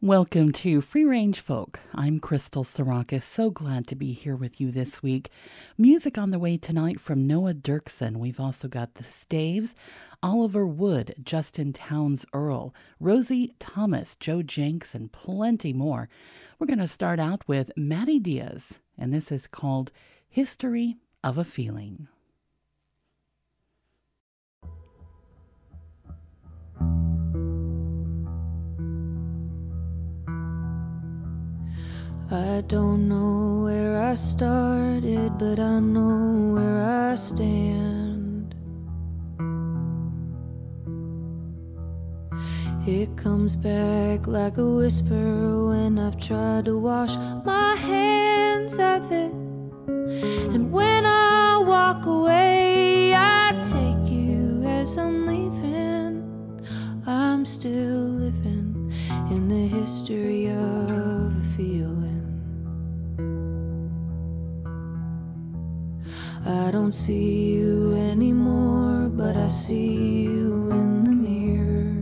Welcome to Free Range Folk. I'm Crystal Sarakas. So glad to be here with you this week. Music on the way tonight from Noah Derksen. We've also got the Staves, Oliver Wood, Justin Townes Earle, Rosie Thomas, Joe Jencks, and plenty more. We're going to start out with Maddie Diaz, and this is called History of a Feeling. I don't know where I started, but I know where I stand. It comes back like a whisper when I've tried to wash my hands of it. And when I walk away, I take you as I'm leaving. I'm still living in the history of a feeling. I don't see you anymore, but I see you in the mirror.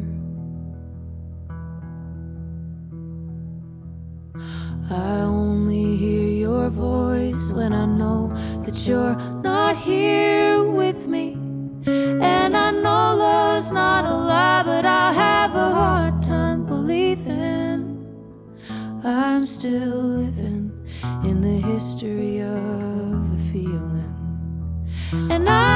I only hear your voice when I know that you're not here with me. And I know love's not a lie, but I have a hard time believing I'm still living in the history of. And I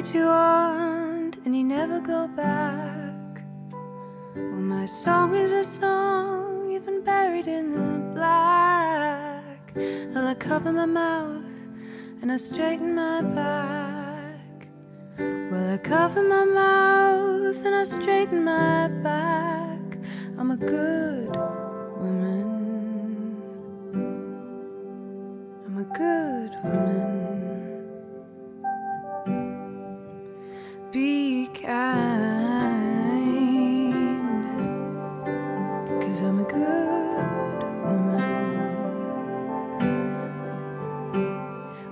what you want and you never go back. Well, my song is a song, even buried in the black. Well, I cover my mouth and I straighten my back. Well, I cover my mouth and I straighten my back. I'm a good woman. I'm a good woman. Be kind, cause I'm a good woman.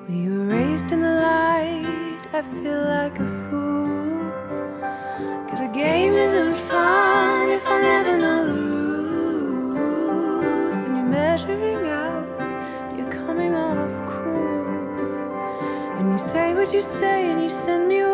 You were raised in the light, I feel like a fool. Cause a game isn't fun if I never know the rules. And you're measuring out, but you're coming off cruel. And you say what you say, and you send me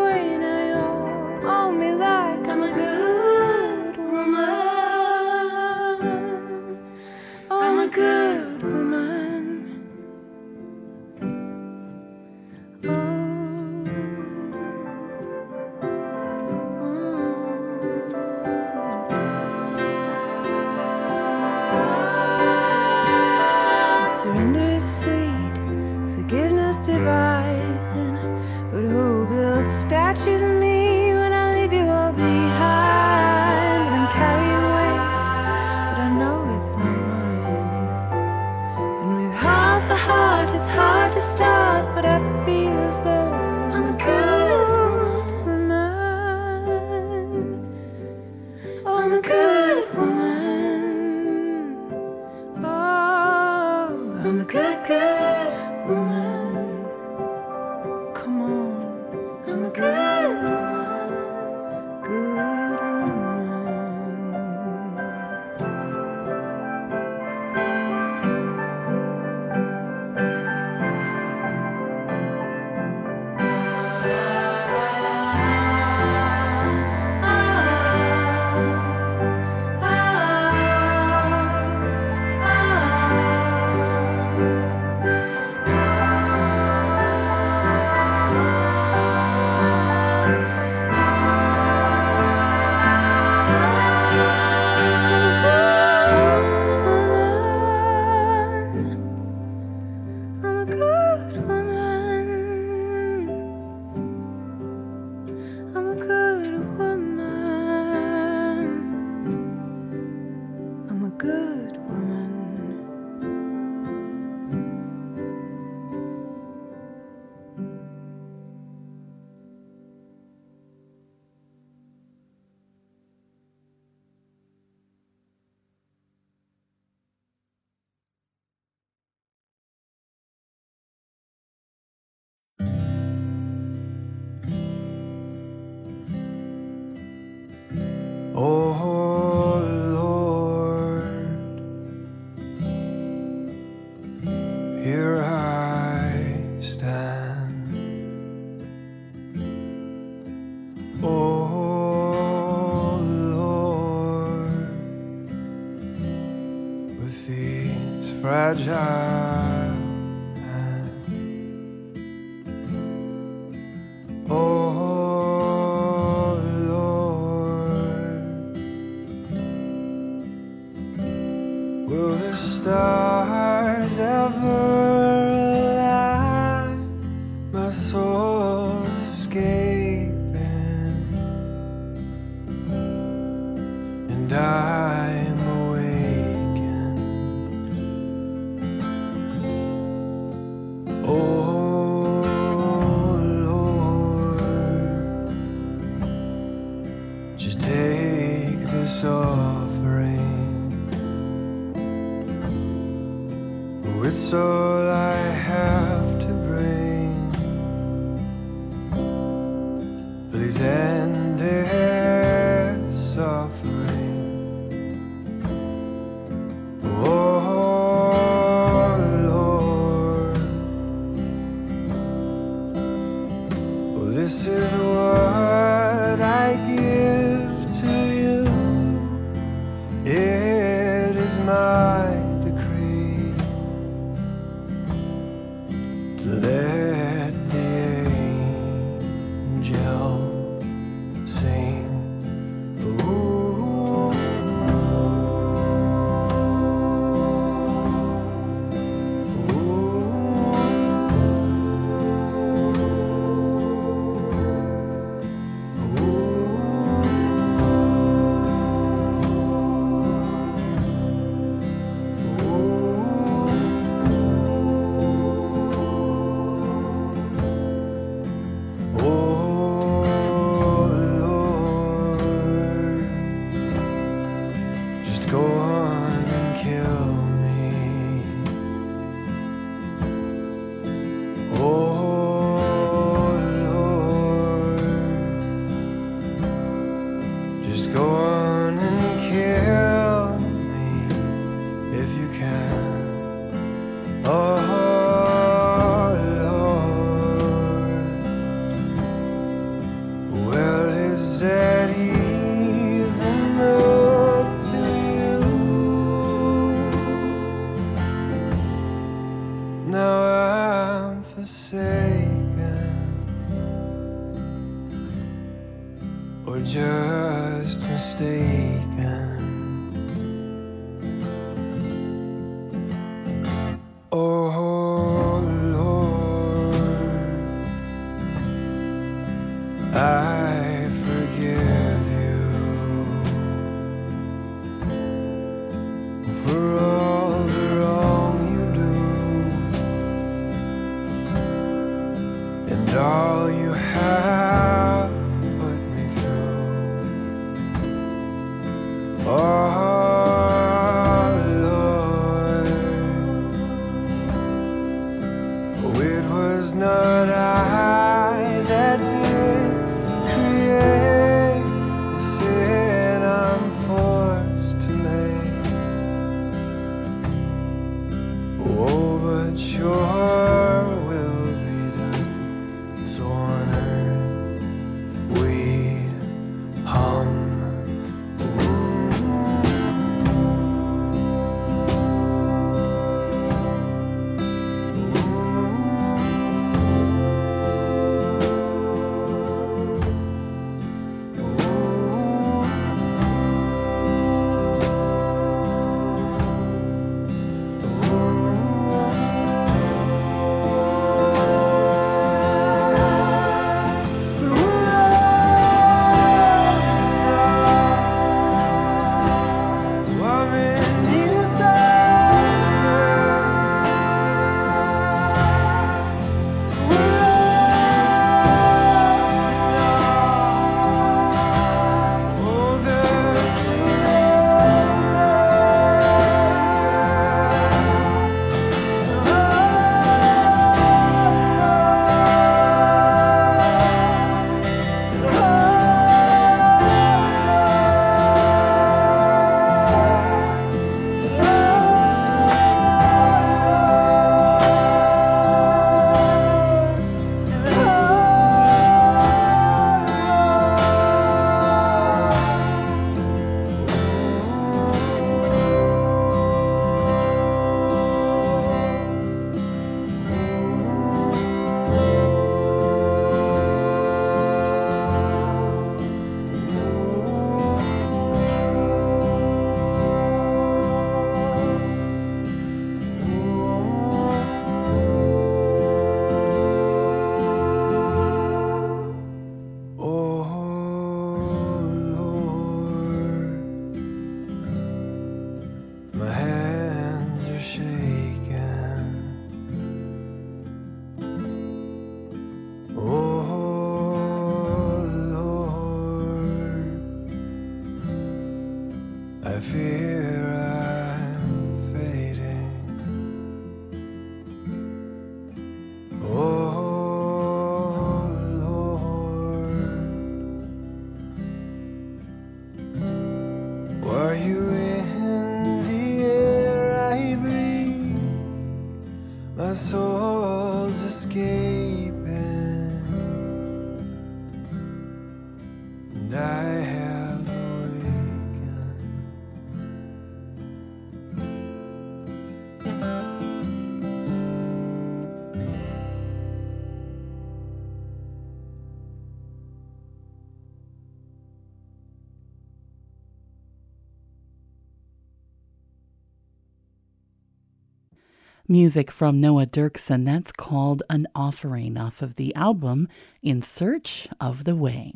Music from Noah Derksen, That's called An Offering off of the album In Search of the Way.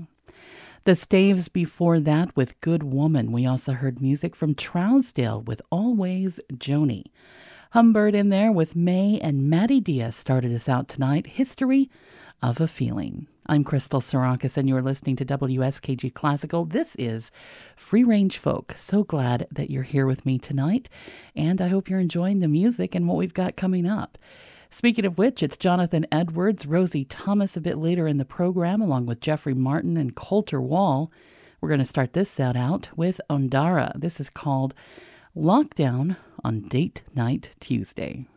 The Staves before that with Good Woman. We also heard music from Trousdale with Always Joni. Humbird in there with May and Maddie Diaz started us out tonight. History of a Feeling. I'm Crystal Sarakas, and you're listening to WSKG Classical. This is Free Range Folk. So glad that you're here with me tonight, and I hope you're enjoying the music and what we've got coming up. Speaking of which, it's Jonathan Edwards, Rosie Thomas a bit later in the program, along with Jeffrey Martin and Colter Wall. We're going to start this set out with Ondara. This is called Lockdown on Date Night Tuesday.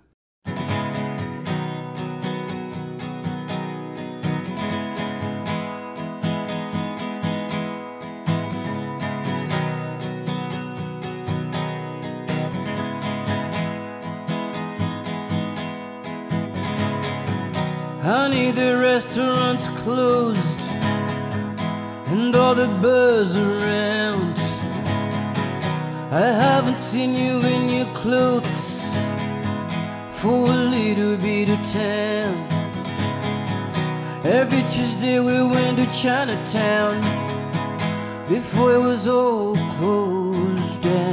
Honey, the restaurant's closed, and all the buzz around. I haven't seen you in your clothes for a little bit of time. Every Tuesday we went to Chinatown before it was all closed down.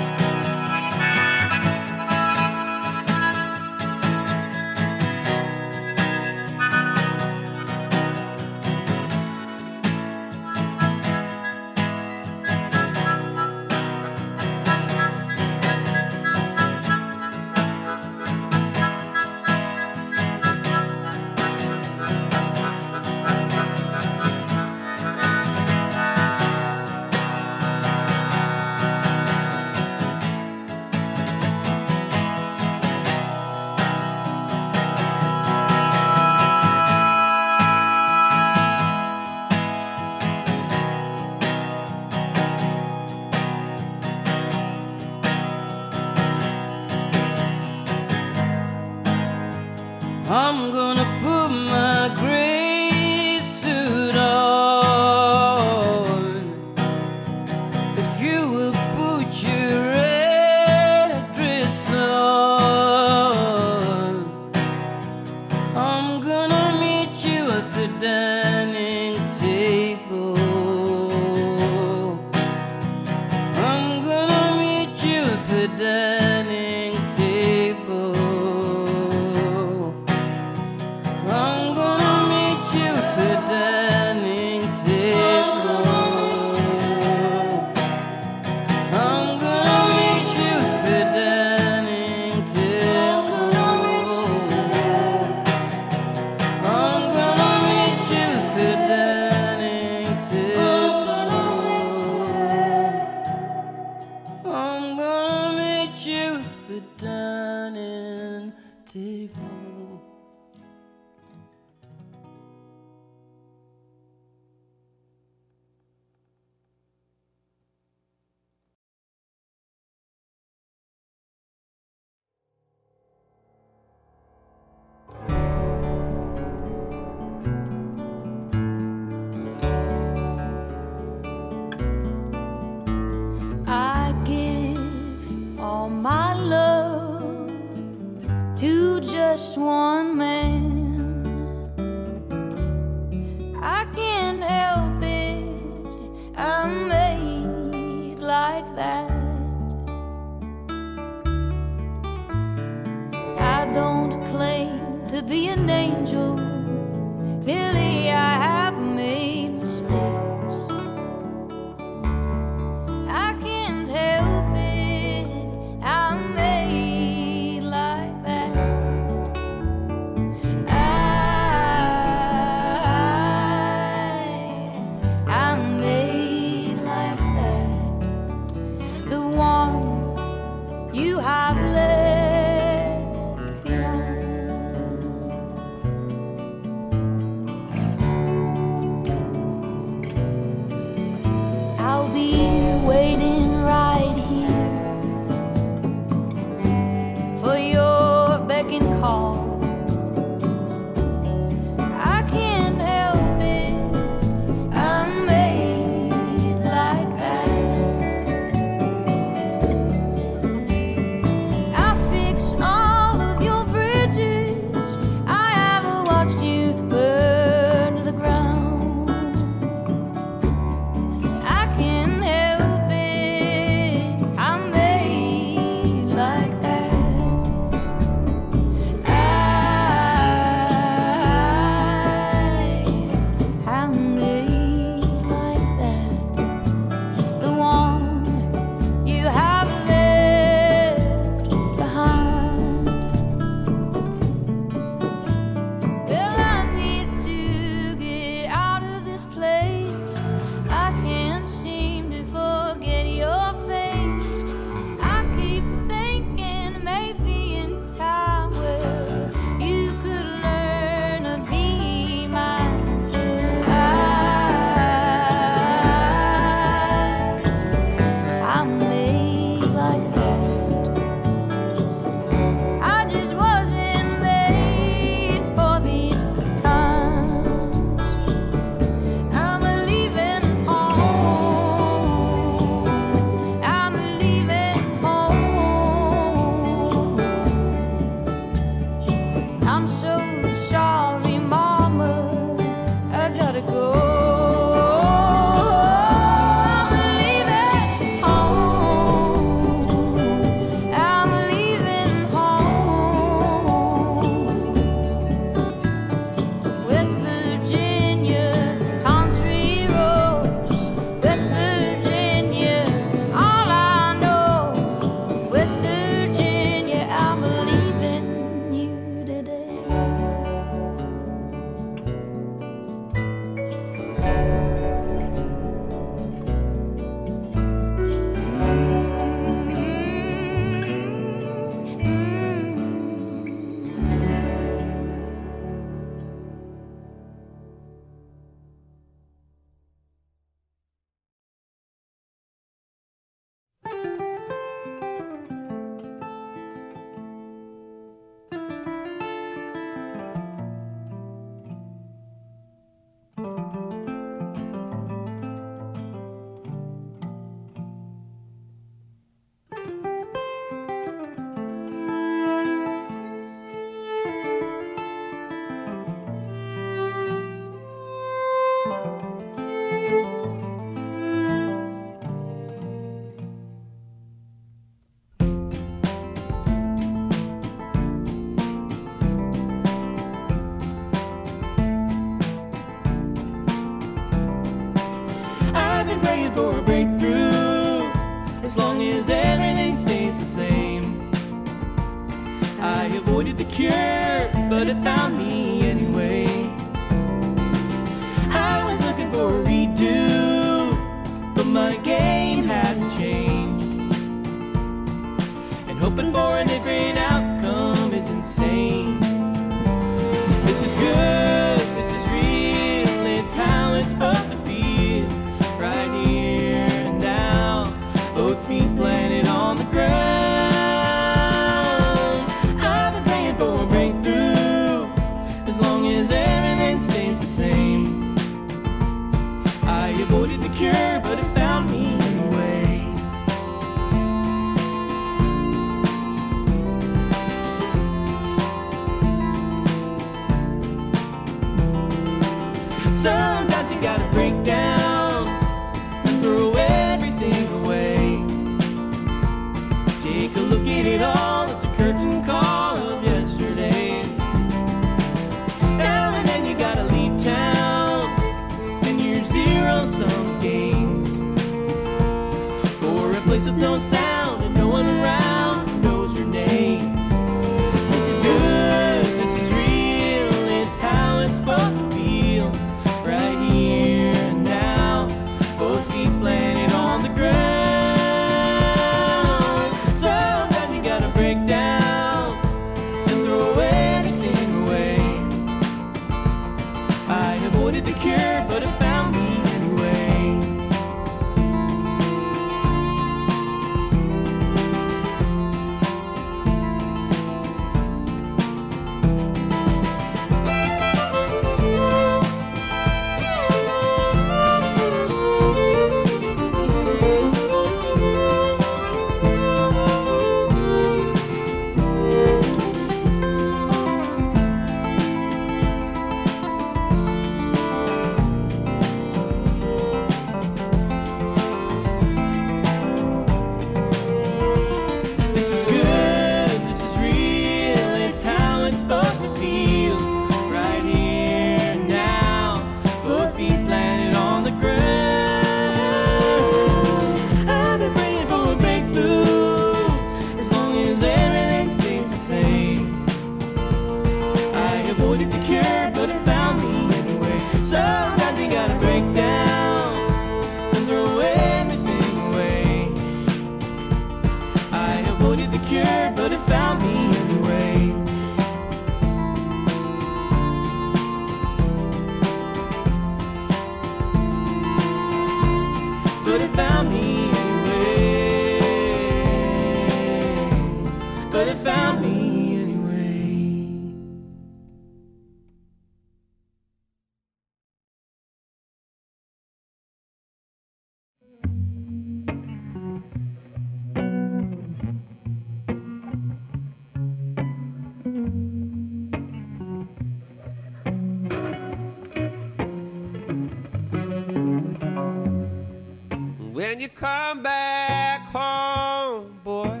you come back home, boy,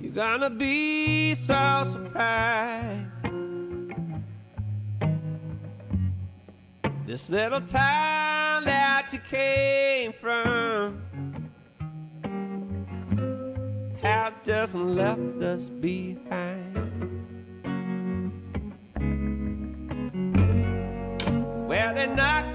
you're gonna be so surprised. This little town that you came from has just left us behind. Well, they're not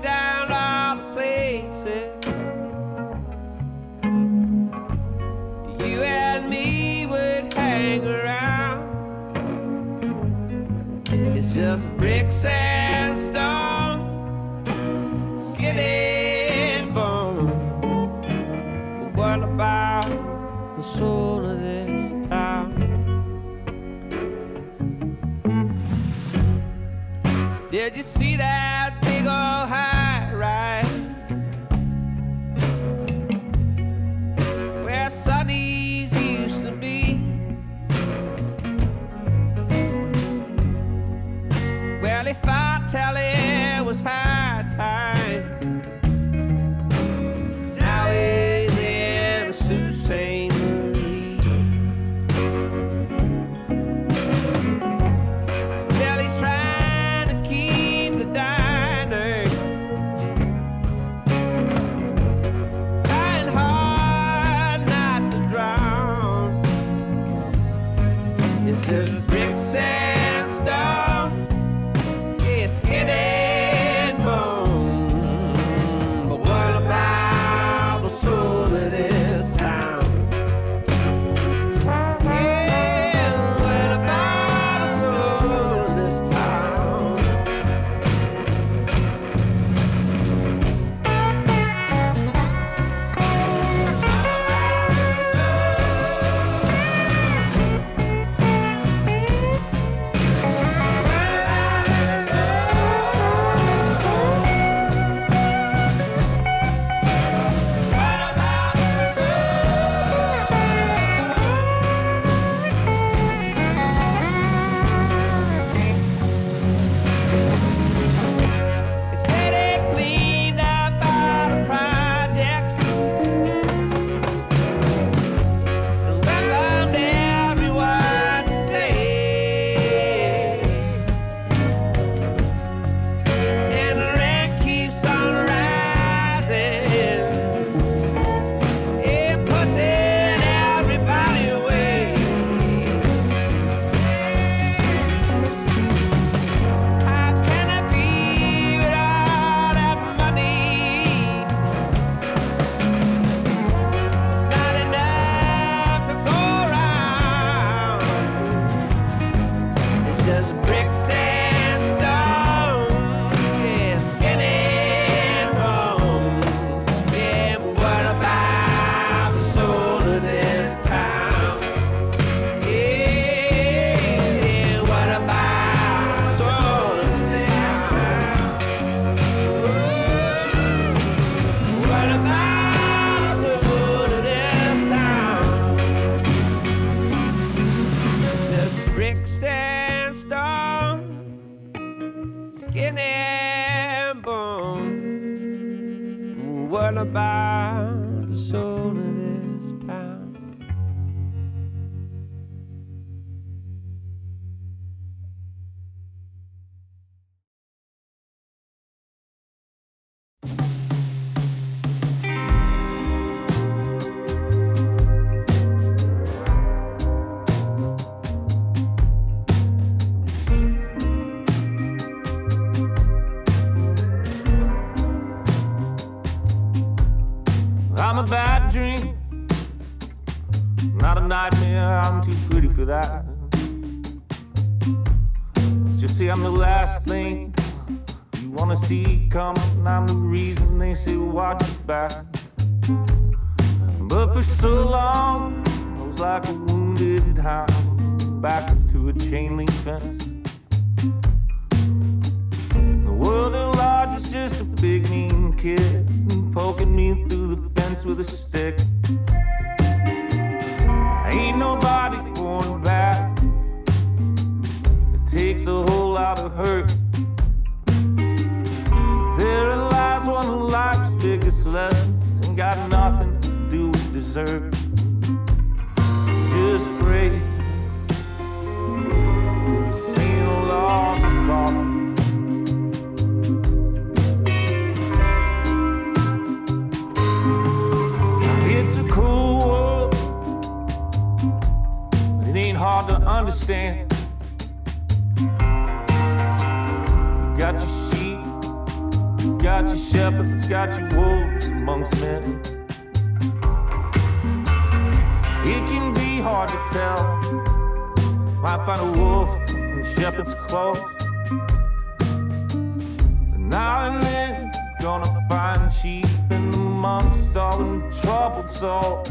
them troubled souls.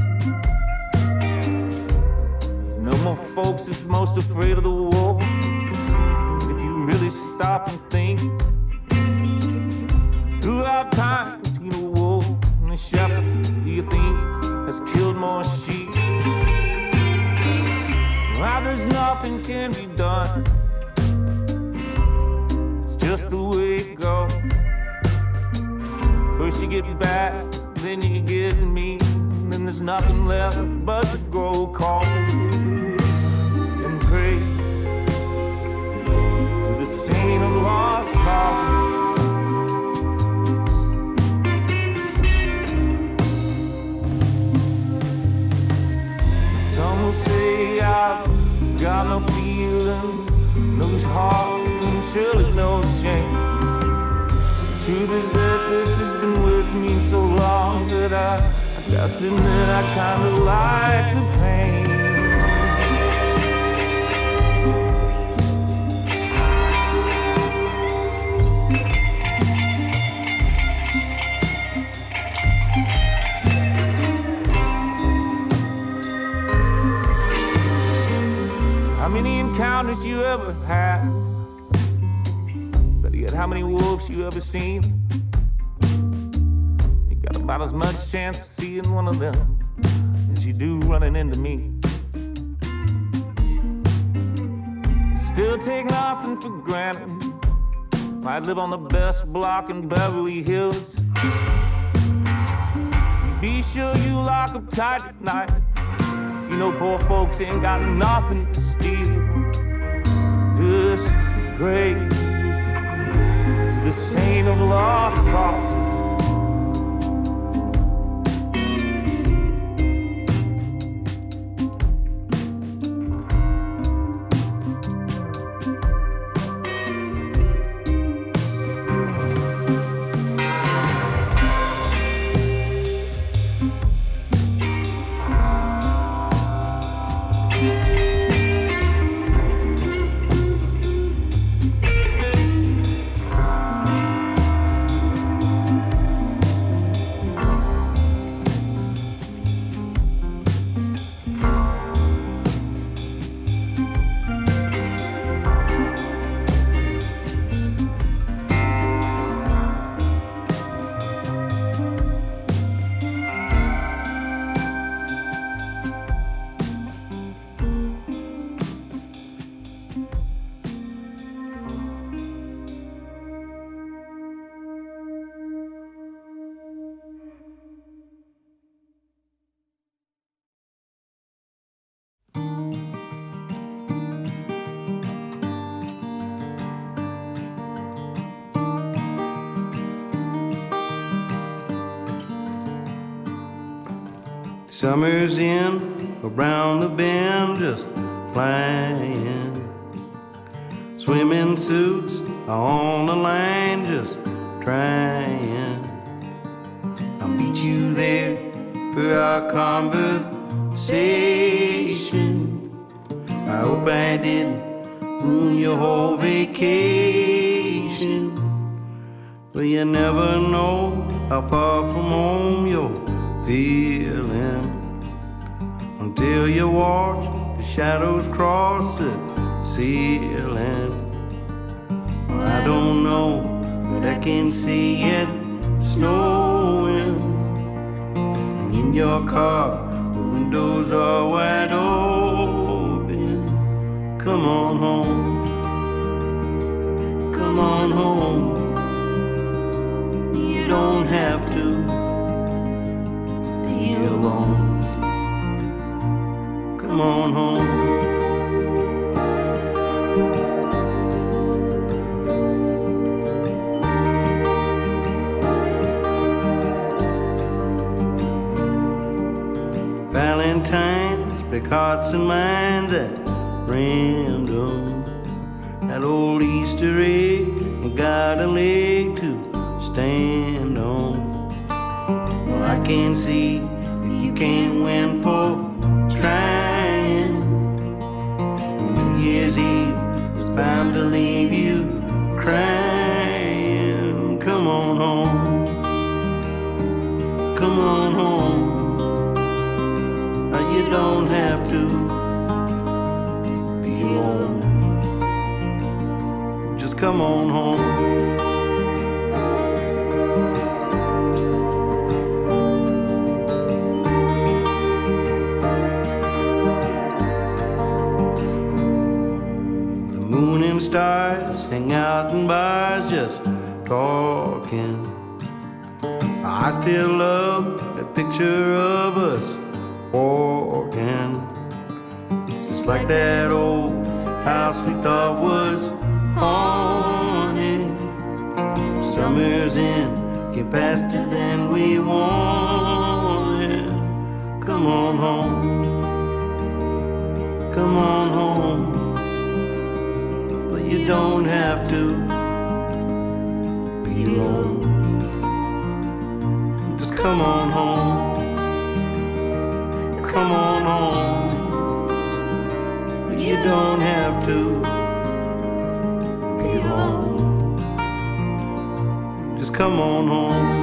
No more folks is most afraid of the wolf. If you really stop and think, throughout time between a wolf and a shepherd, do you think has killed more sheep? Now there's nothing can be done. It's just the way it goes. First you get back, then you get me, then there's nothing left but to grow cold and pray to the saint of lost causes. Some will say I've got no feeling, no heart, and surely no shame. Truth is that this has been me so long that I, I just admit I kinda like the pain. How many encounters you ever had? Better yet, how many wolves you ever seen? About as much chance of seeing one of them as you do running into me. Still take nothing for granted. Might live on the best block in Beverly Hills. Be sure you lock up tight at night. You know, poor folks ain't got nothing to steal. Just pray to the saint of lost causes. Summer's in, around the bend, just flying. Swimming suits on the line, just trying. I'll meet you there for our conversation. I hope I didn't ruin your whole vacation. But you never know how far from home you're feeling until you watch the shadows cross the ceiling. Well, I don't know, but I can see it snowing. And in your car, the windows are wide open. Come on home. Come on home. You don't have to Come on home. Valentine's pick hearts and minds at random. That old Easter egg ain't got a leg to stand on. Well, I can see you can't win for trying. Is bound to leave you crying. Come on home. Come on home. Now you don't have to be alone. Just come on home. Stars hang out in bars just talking. I still love that picture of us walking. Just like that old house we thought was haunted. Summer's in, came faster than we wanted. Come on home. Come on home. You don't have to be alone. Just come on home. Come on home. You don't have to be alone. Just come on home.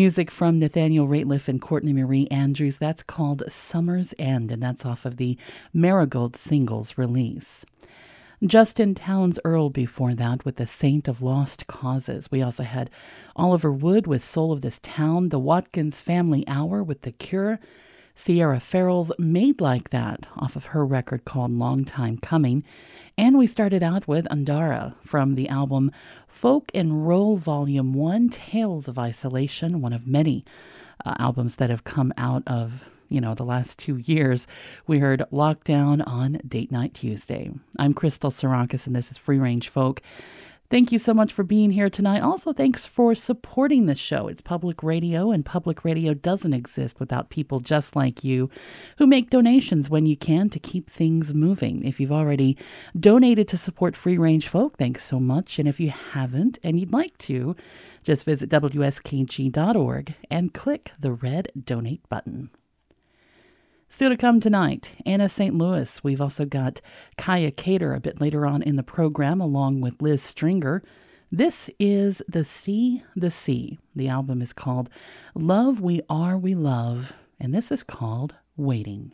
Music from Nathaniel Rateliff and Courtney Marie Andrews. That's called Summer's End, and that's off of the Marigold singles release. Justin Townes Earle before that with The Saint of Lost Causes. We also had Oliver Wood with Soul of This Town, The Watkins Family Hour with The Cure, Sierra Farrell's Made Like That off of her record called Long Time Coming. And we started out with Andara from the album Folk and Roll Volume 1 Tales of Isolation, one of many uh, albums that have come out of, you know, the last two years. We heard Lockdown on Date Night Tuesday. I'm Crystal Sarakas, and this is Free Range Folk. Thank you so much for being here tonight. Also, thanks for supporting this show. It's public radio, and public radio doesn't exist without people just like you who make donations when you can to keep things moving. If you've already donated to support Free Range Folk, thanks so much. And if you haven't and you'd like to, just visit WSKG.org and click the red donate button. Still to come tonight, Anna St. Louis. We've also got Kaia Kater a bit later on in the program, along with Liz Stringer. This is The Sea, The Sea. The album is called Love We Are, We Love, and this is called Waiting.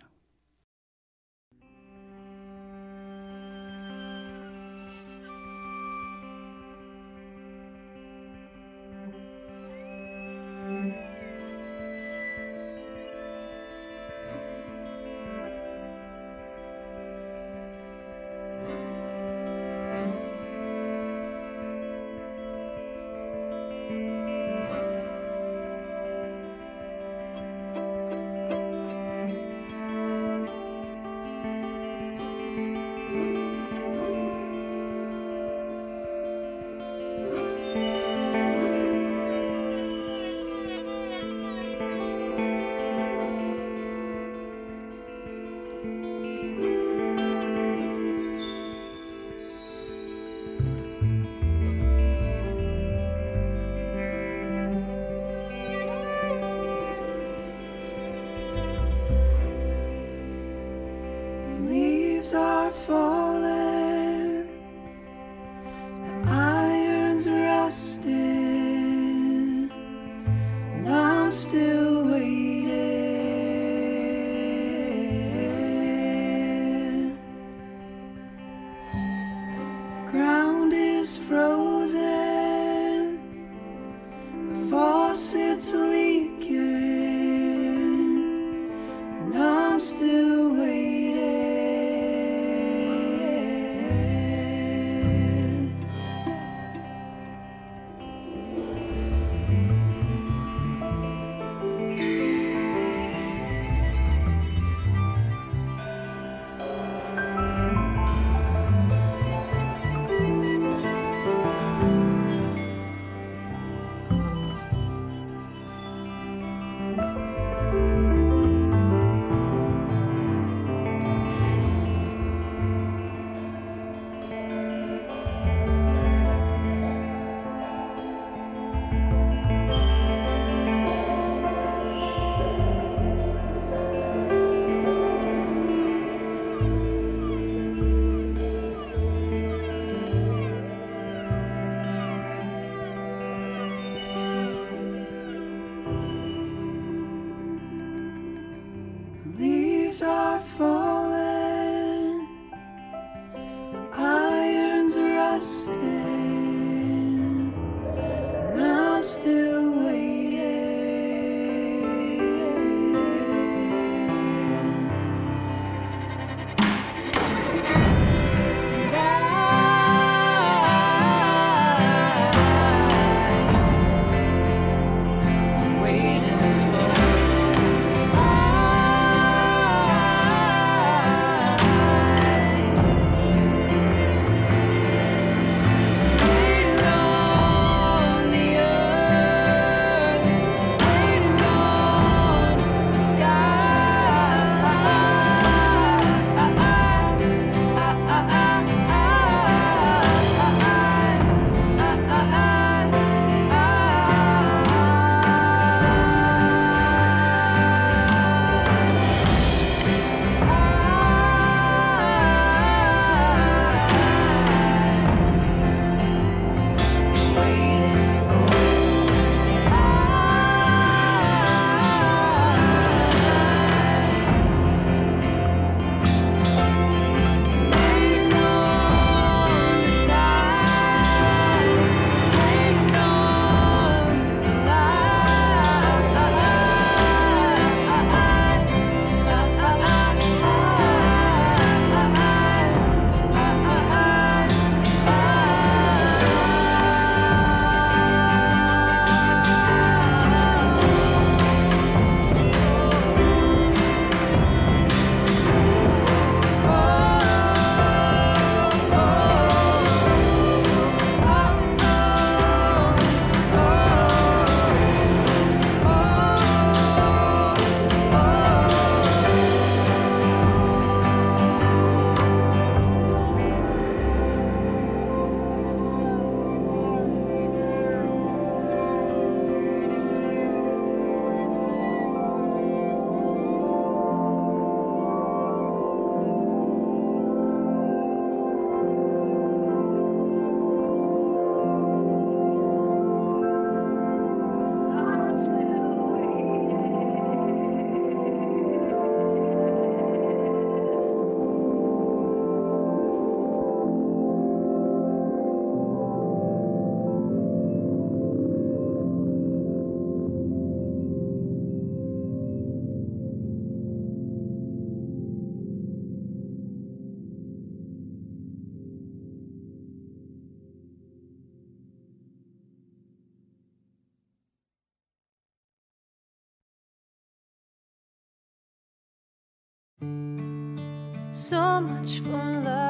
Much for love.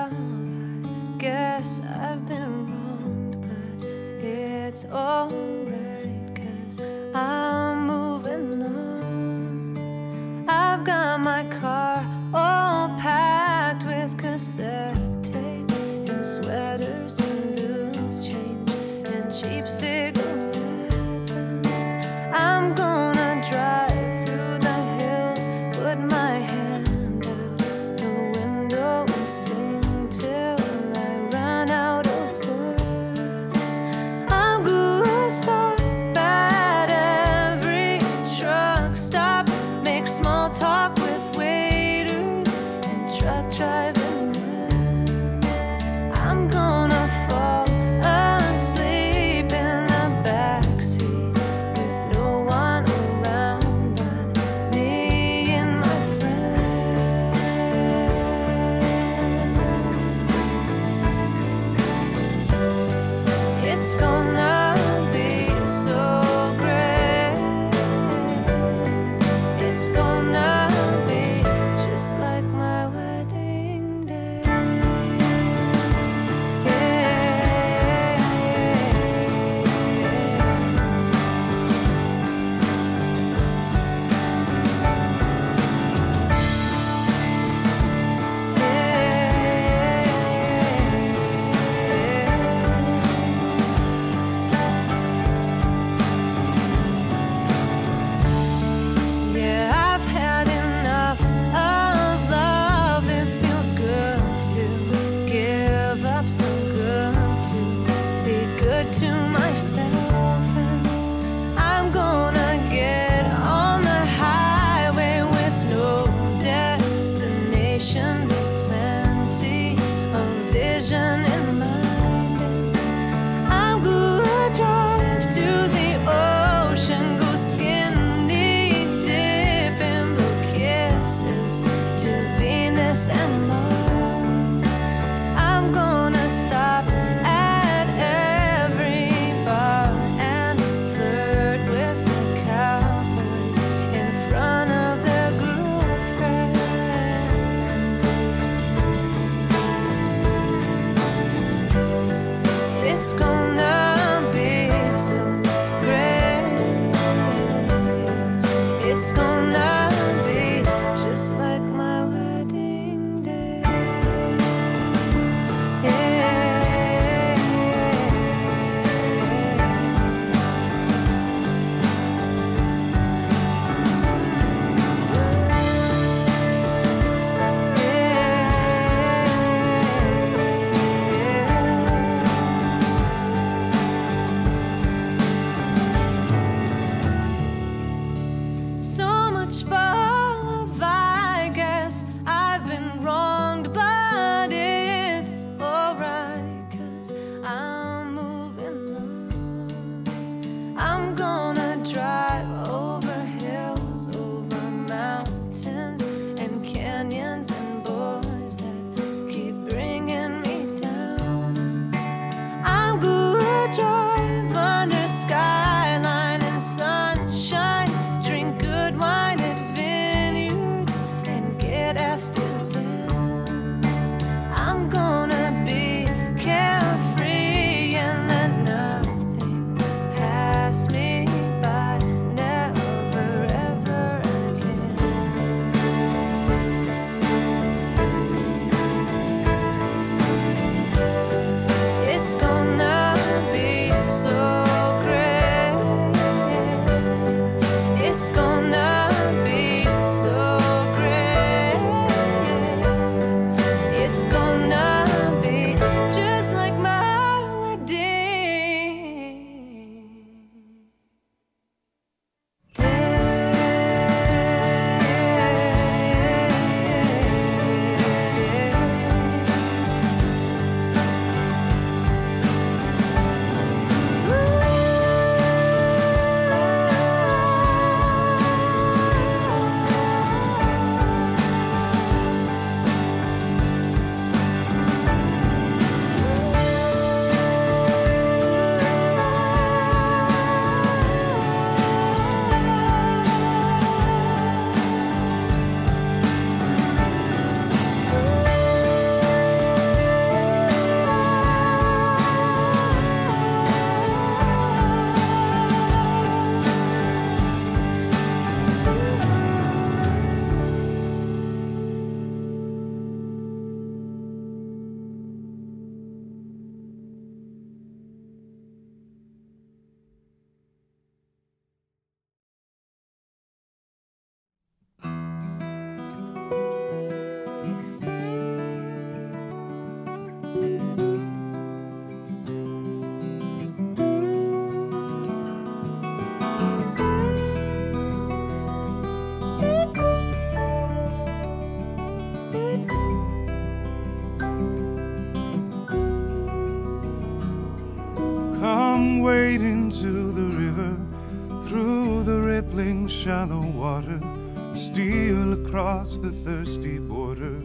Steal across the thirsty border.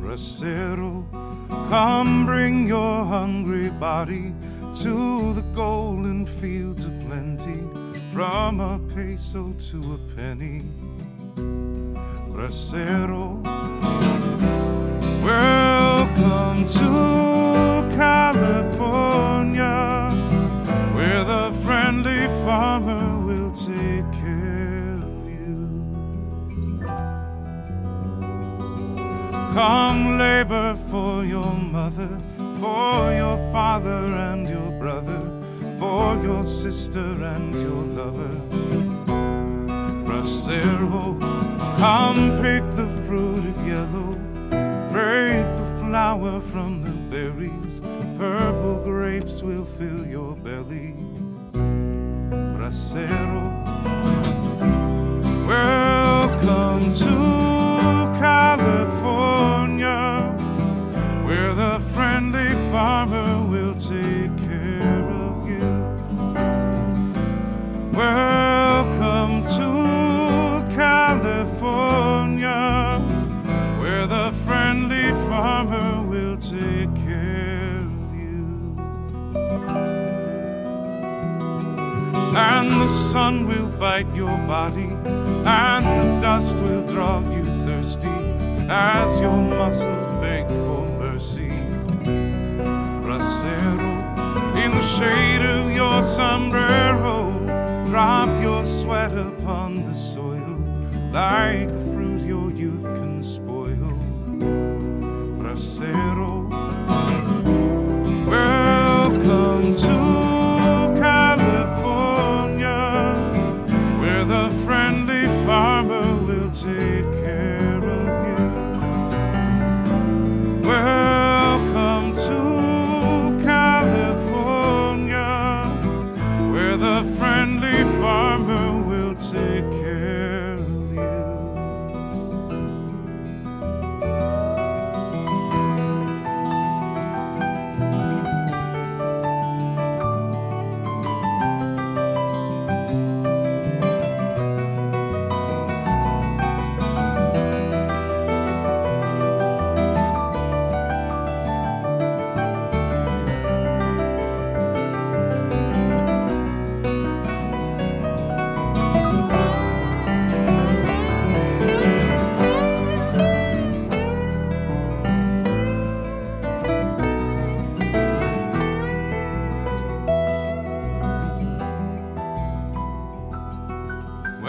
Bracero, come bring your hungry body to the golden fields of plenty, from a peso to a penny. Bracero, welcome to Come labor for your mother, for your father and your brother, for your sister and your lover. Bracero, come pick the fruit of yellow, break the flower from the berries, purple grapes will fill your belly. Bracero, welcome to the sun will bite your body, and the dust will draw you thirsty as your muscles beg for mercy. Bracero, in the shade of your sombrero, drop your sweat upon the soil like the fruit your youth can spoil. Bracero, welcome to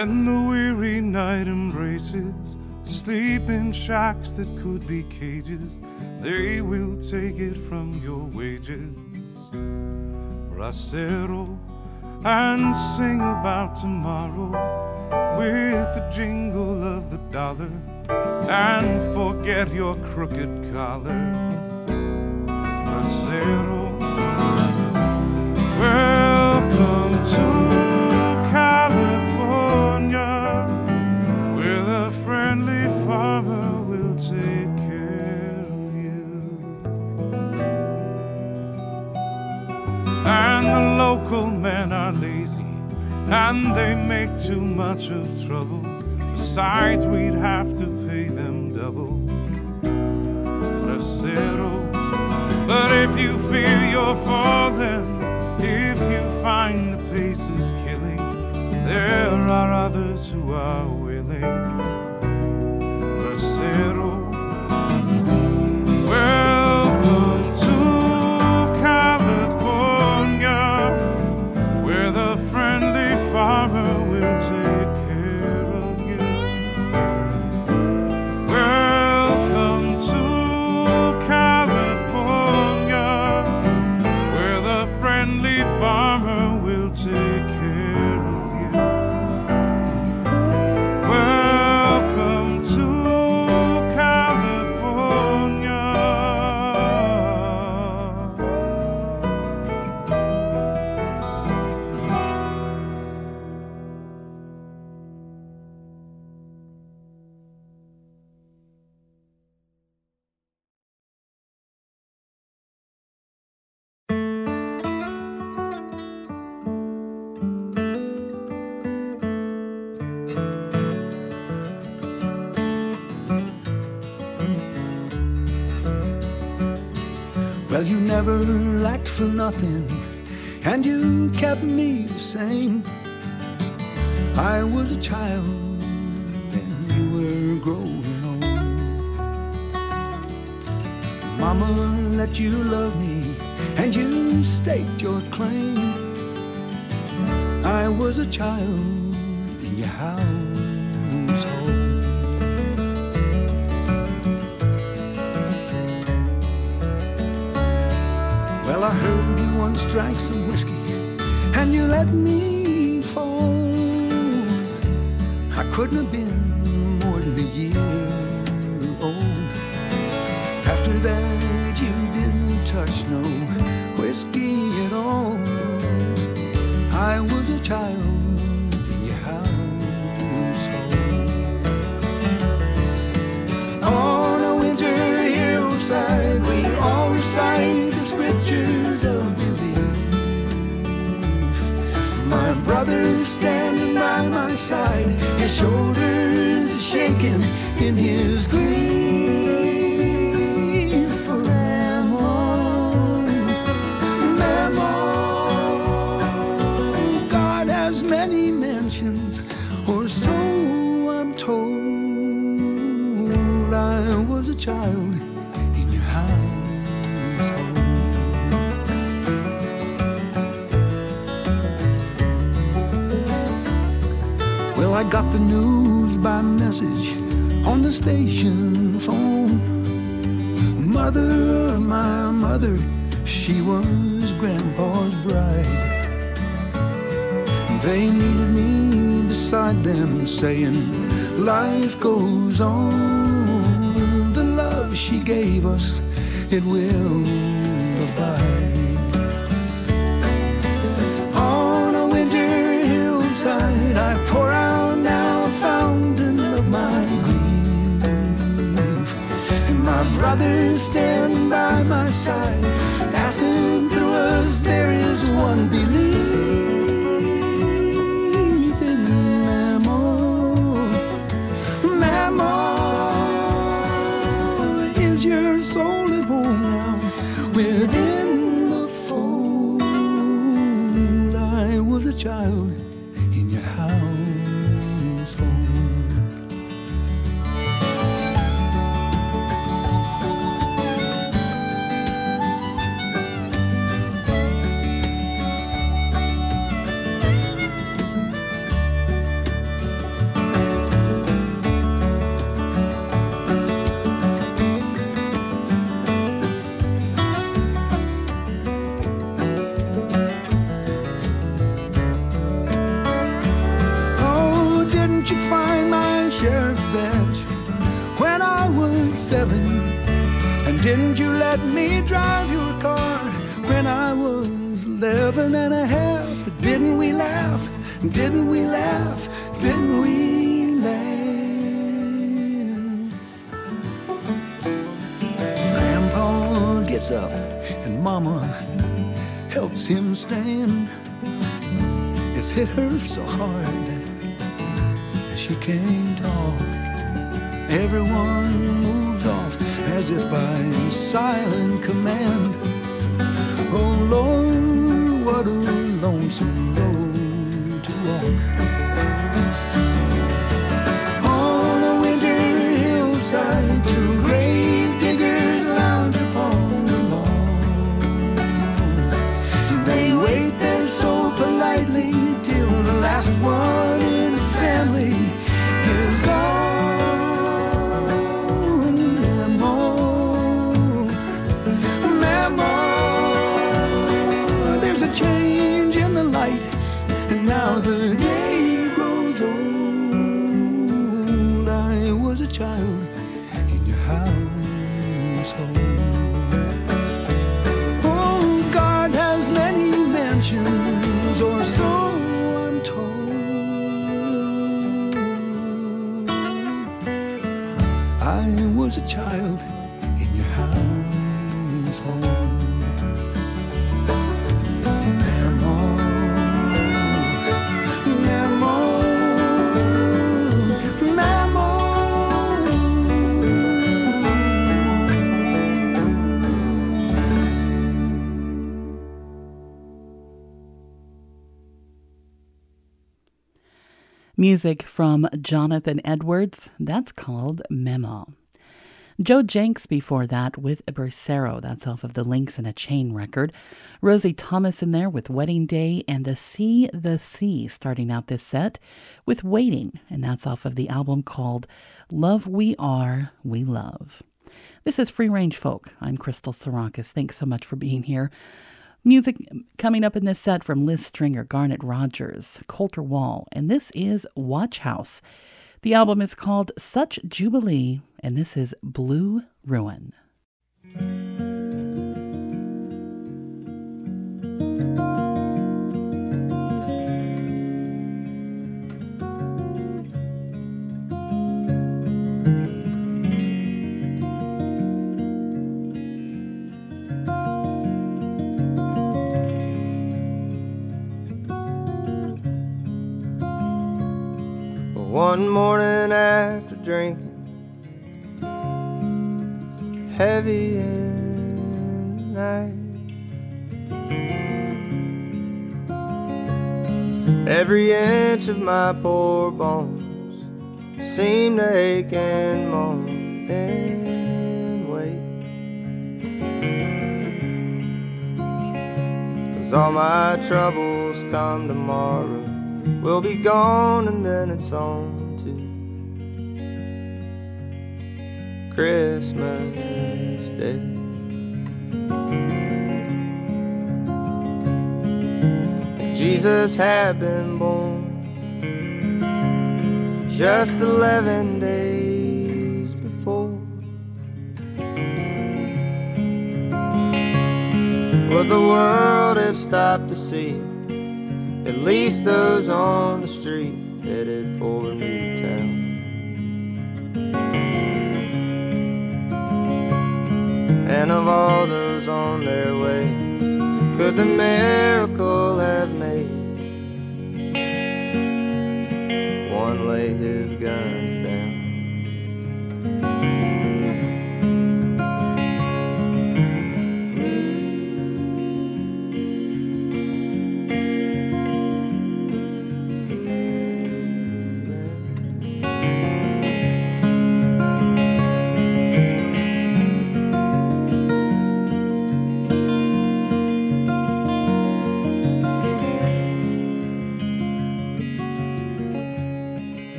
When the weary night embraces, sleep in shacks that could be cages, they will take it from your wages. Bracero, and sing about tomorrow with the jingle of the dollar, and forget your crooked collar. Bracero, welcome to the local men are lazy, and they make too much of trouble. Besides, we'd have to pay them double. Bracero, but if you fear you're falling, if you find the pace is killing, there are others who are willing. Bracero, nothing, and you kept me the same. I was a child, and you were growing old. Mama let you love me, and you staked your claim. I was a child in your household. Drank some whiskey and you let me fall. I couldn't have been more than a year old. After that, you didn't touch no whiskey at all. I was a child in your household. On a winter hillside, we all recite the scriptures brother's standing by my side, his shoulders shaking in his grief. Forevermore, memoir. God has many mansions, or so I'm told. I was a child by message on the station phone. Mother of my mother, she was Grandpa's bride. They needed me beside them, saying, Life goes on. The love she gave us, it will abide. On a winter hillside, I pour my brother's standing by my side, passing through us, there is one belief in memory. Memory is your soul at home now within the fold. I was a child didn't you let me drive your car when I was eleven and a half? Didn't we laugh? Didn't we laugh? Didn't we laugh? Grandpa gets up and Mama helps him stand. It's hit her so hard that she can't talk. Everyone moves as if by silent command. Oh Lord, what a lonesome Music from Jonathan Edwards. That's called Memo. Joe Jencks before that with Bracero. That's off of the Links in a Chain record. Rosie Thomas in there with Wedding Day and The Sea, The Sea starting out this set with Waiting. And that's off of the album called Love We Are, We Love. This is Free Range Folk. I'm Crystal Sarakas. Thanks so much for being here. Music coming up in this set from Liz Stringer, Garnet Rogers, Colter Wall, and this is Watchhouse. The album is called Such Jubilee, and this is Blue Ruin. One morning after drinking, heavy in the night. Every inch of my poor bones seemed to ache and moan. Then wait. Cause all my troubles come tomorrow We'll be gone and then it's on Christmas Day. Jesus had been born just 11 days before. Would the world have stopped to see? At least those on the street headed for Newtown. And of all those on their way, could the miracle have made one lay his guns down?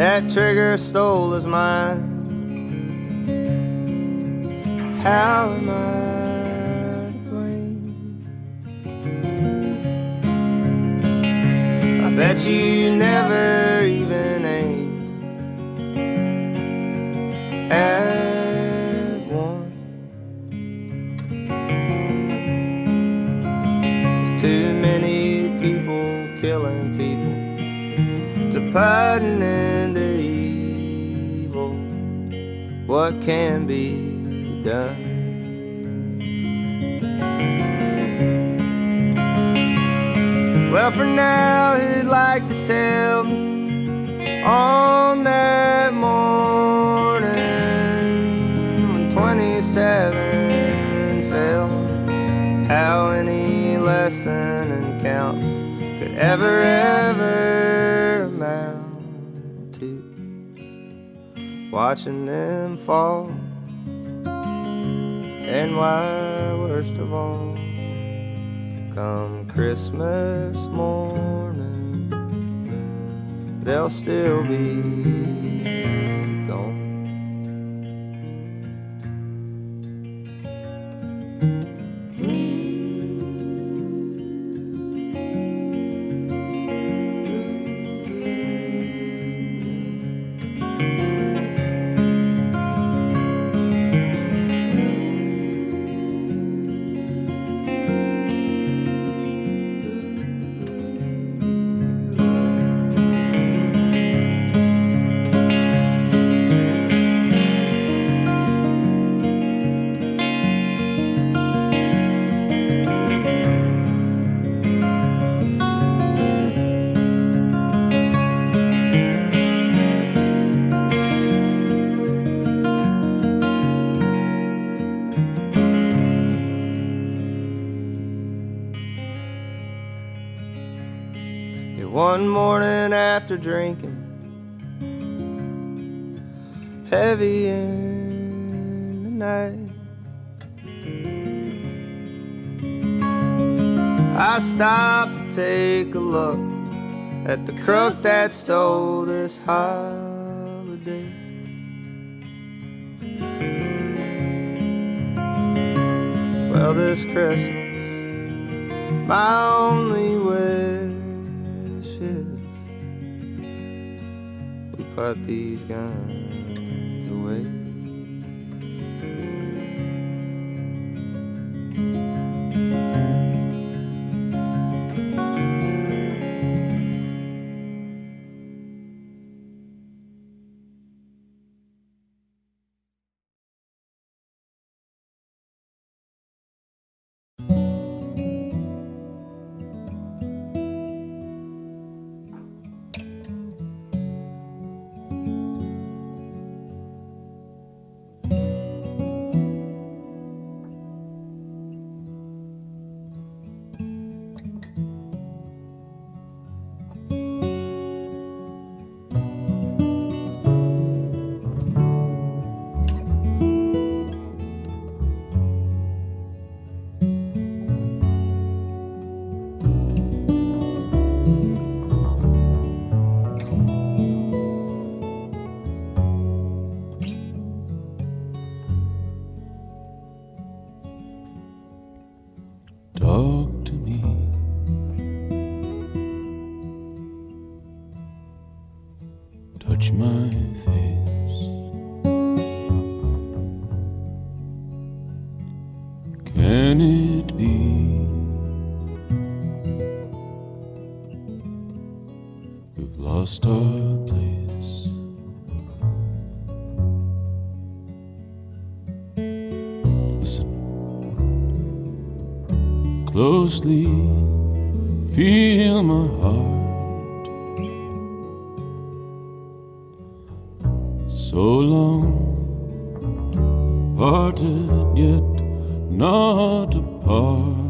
That trigger stole his mind. How am I to blame? I bet you never even aimed at one. There's too many people killing people to put an What can be done? Well, for now, who'd like to tell me on that morning when 27 fell, how any lesson and count could ever, ever watching them fall. And why, worst of all, come Christmas morning, they'll still be gone. Christmas. My only wish is we put these guns. feel my heart. So long, parted yet not apart.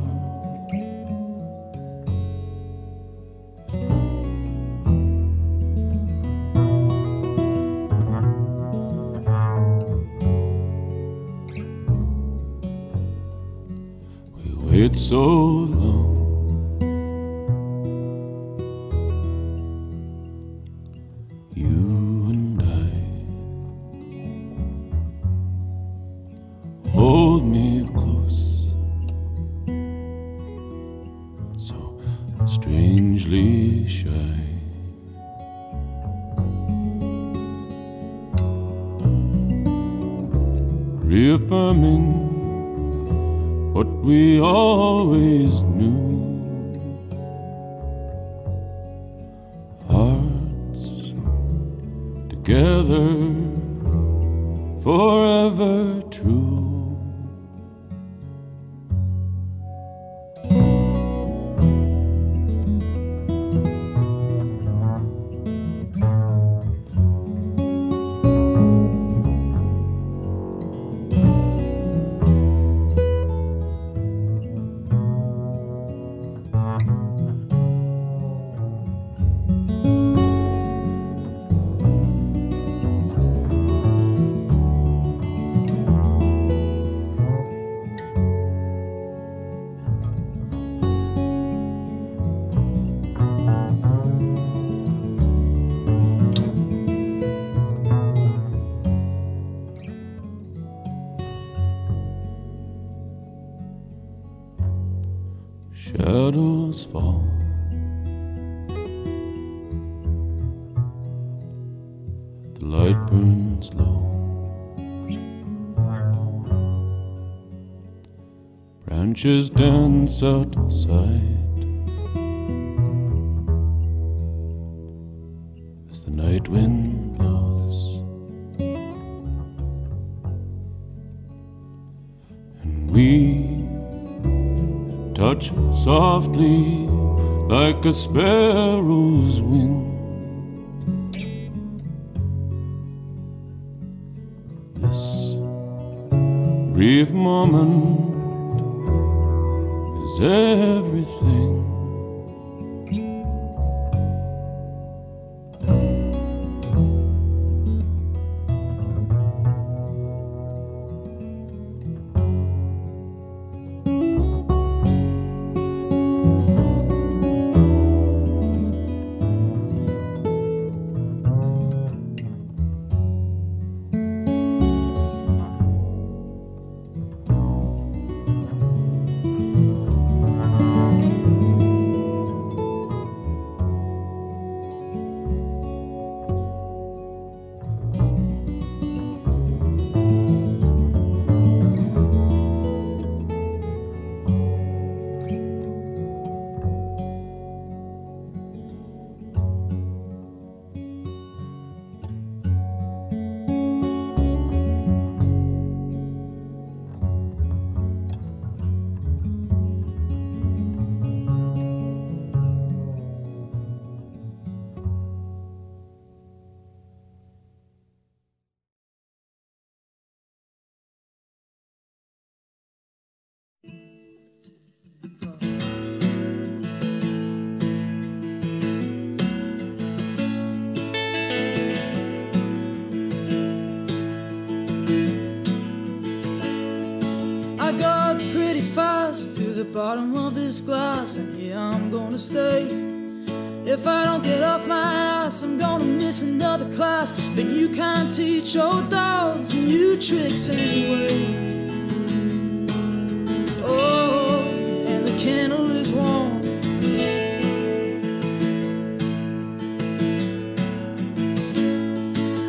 so Witches dance outside as the night wind blows, and we touch softly like a spell. Bottom of this glass, and here I'm gonna stay. If I don't get off my ass, I'm gonna miss another class. But you can't teach old dogs new tricks anyway. Oh, and the kennel is warm.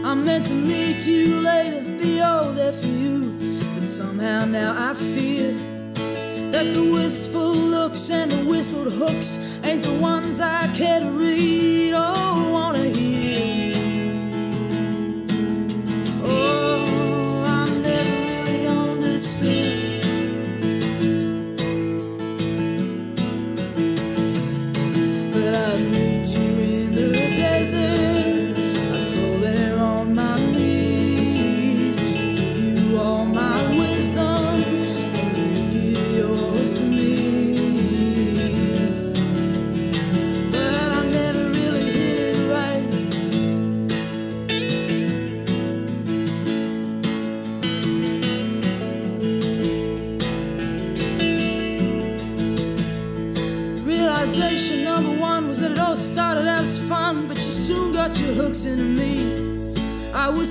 I meant to meet you later, be all there for you. But somehow now I fear that the wistful looks and the whistled hooks ain't the ones I care to read. Or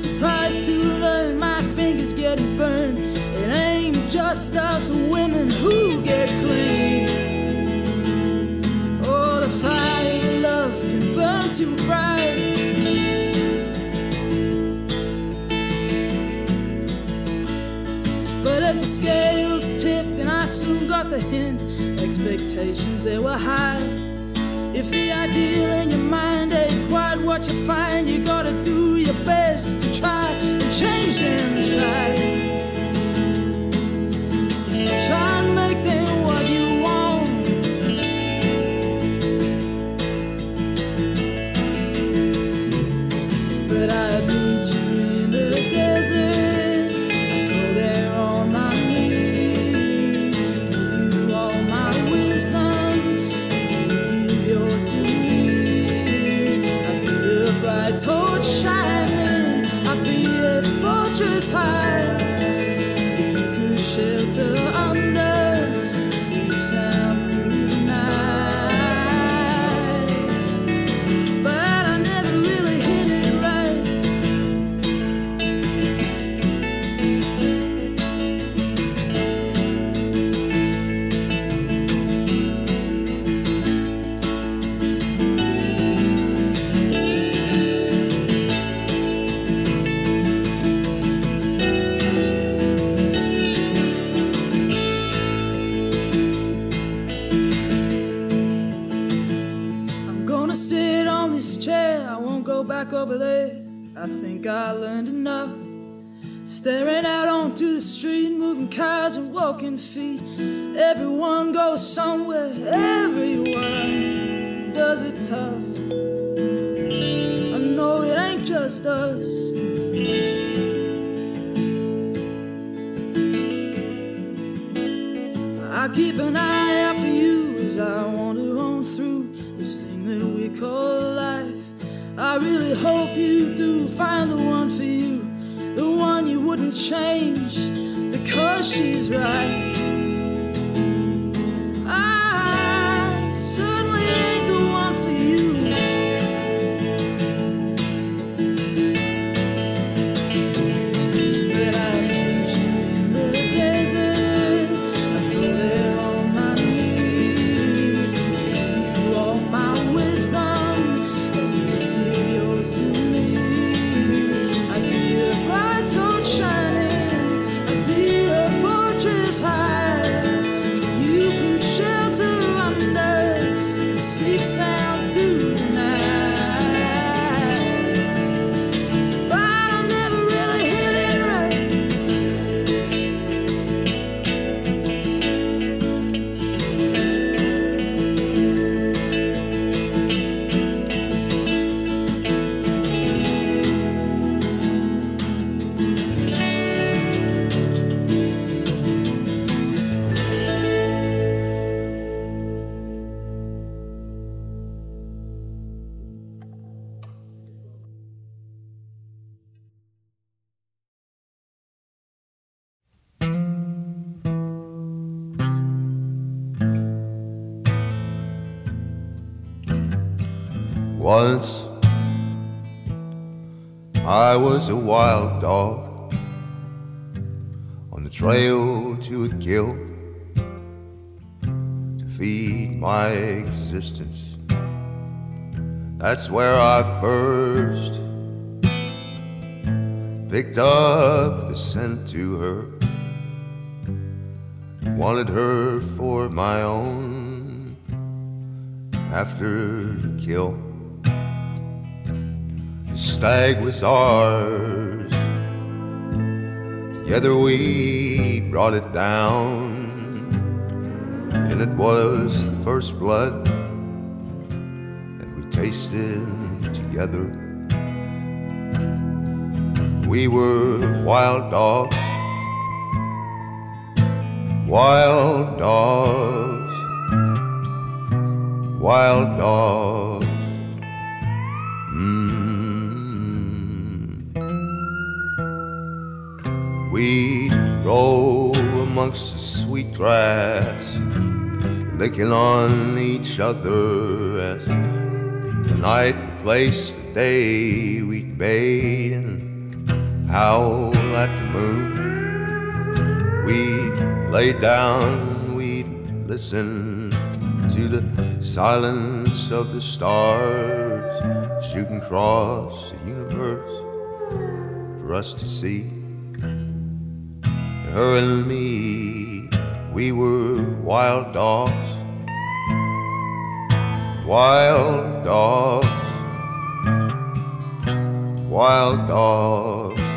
surprised to learn my fingers getting burned. It ain't just us women who get clean. Oh, the fire love can burn too bright. But as the scales tipped and I soon got the hint, expectations they were high. If the ideal in your mind ain't quite what you find, you gotta do your somewhere, everyone does it tough. I know it ain't just us. I keep an eye out for you as I wander on through this thing that we call life. I really hope you do find the one for you, the one you wouldn't change because she's right. Once I was a wild dog on the trail to a kill to feed my existence. That's where I first picked up the scent to her. Wanted her for my own after the kill. Stag was ours. Together we brought it down, and it was the first blood that we tasted together. We were wild dogs, wild dogs, wild dogs. Mm. We roll amongst the sweet grass, licking on each other as the night replaced the day we'd made and howl at the moon. We'd lay down, we'd listen to the silence of the stars shooting across the universe for us to see. Her and me, we were wild dogs, wild dogs, wild dogs.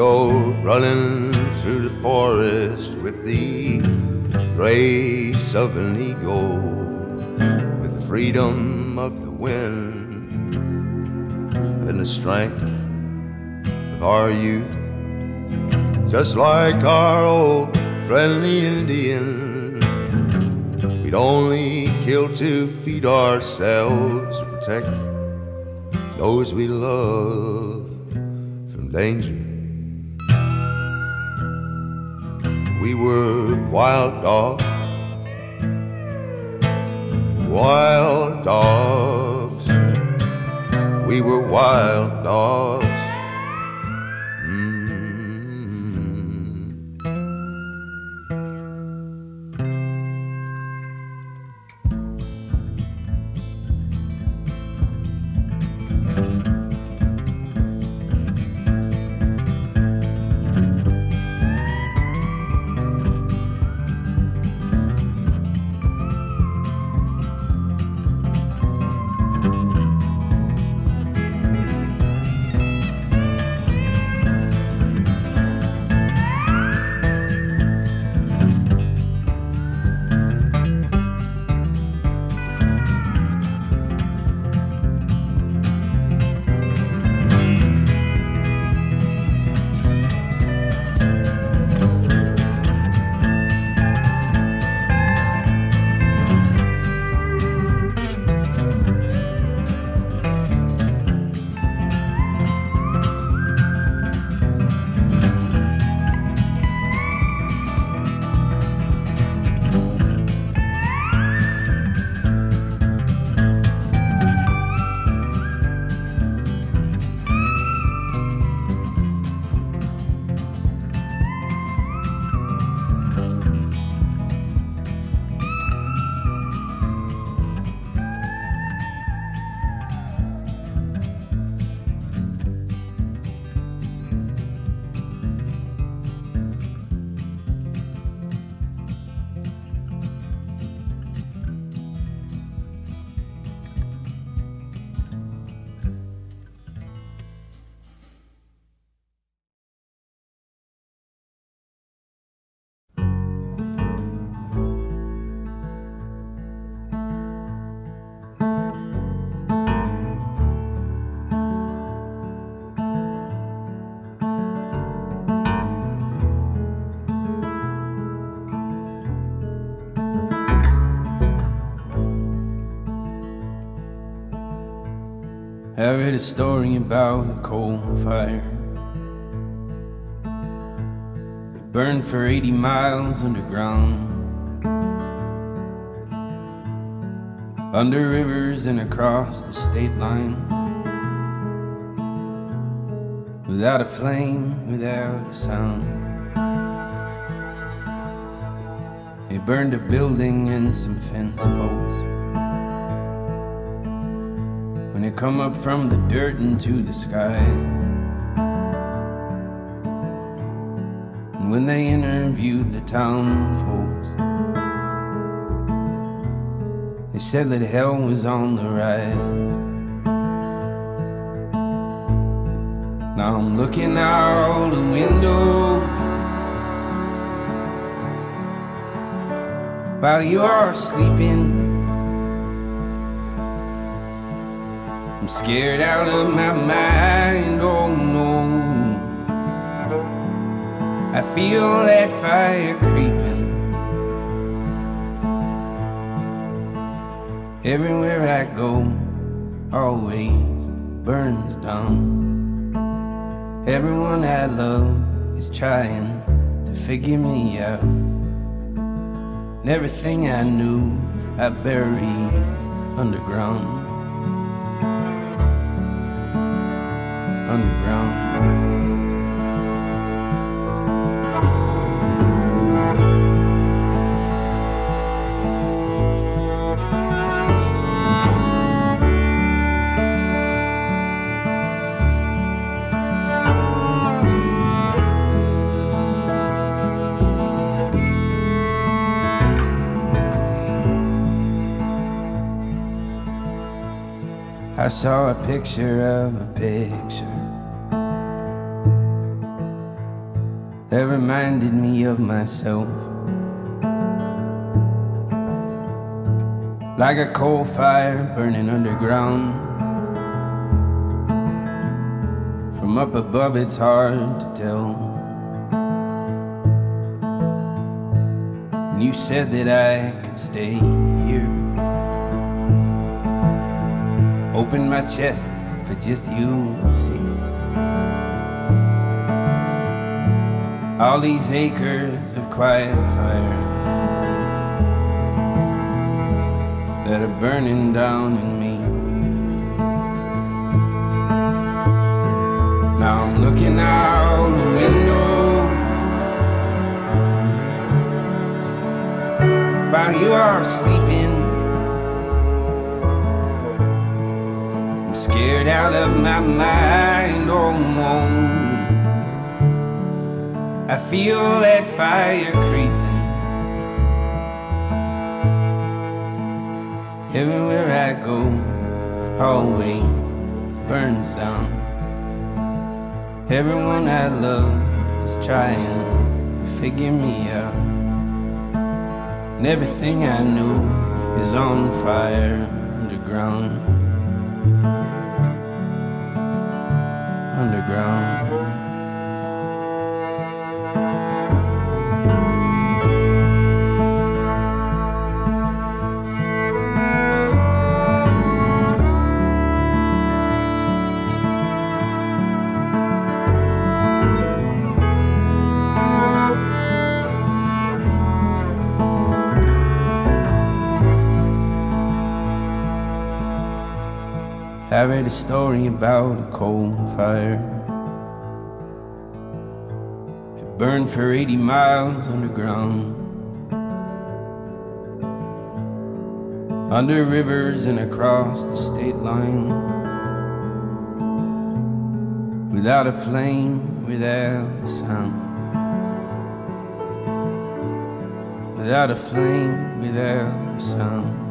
Go running through the forest with the grace of an eagle, with the freedom of the wind and the strength of our youth. Just like our old friendly Indian, we'd only kill to feed ourselves, protect those we love from danger. We were wild dogs, wild dogs. We were wild dogs. A story about a coal fire. It burned for 80 miles underground. Under rivers and across the state line. Without a flame, without a sound. It burned a building and some fence posts. It come up from the dirt into the sky. And when they interviewed the town folks, they said that hell was on the rise. Now I'm looking out the window while you are sleeping. Scared out of my mind, oh no. I feel that fire creeping. Everywhere I go, always burns down. Everyone I love is trying to figure me out. And everything I knew, I buried underground. Underground. I saw a picture of a picture that reminded me of myself. Like a coal fire burning underground. From up above, it's hard to tell. And you said that I could stay here. Open my chest for just you to see. All these acres of quiet fire that are burning down in me. Now I'm looking out the window while you are sleeping. I'm scared out of my mind, oh. I feel that fire creeping. Everywhere I go, always burns down. Everyone I love is trying to figure me out. And everything I knew is on fire underground. A story about a coal fire. It burned for 80 miles underground. Under rivers and across the state line. Without a flame, without a sound. Without a flame, without a sound.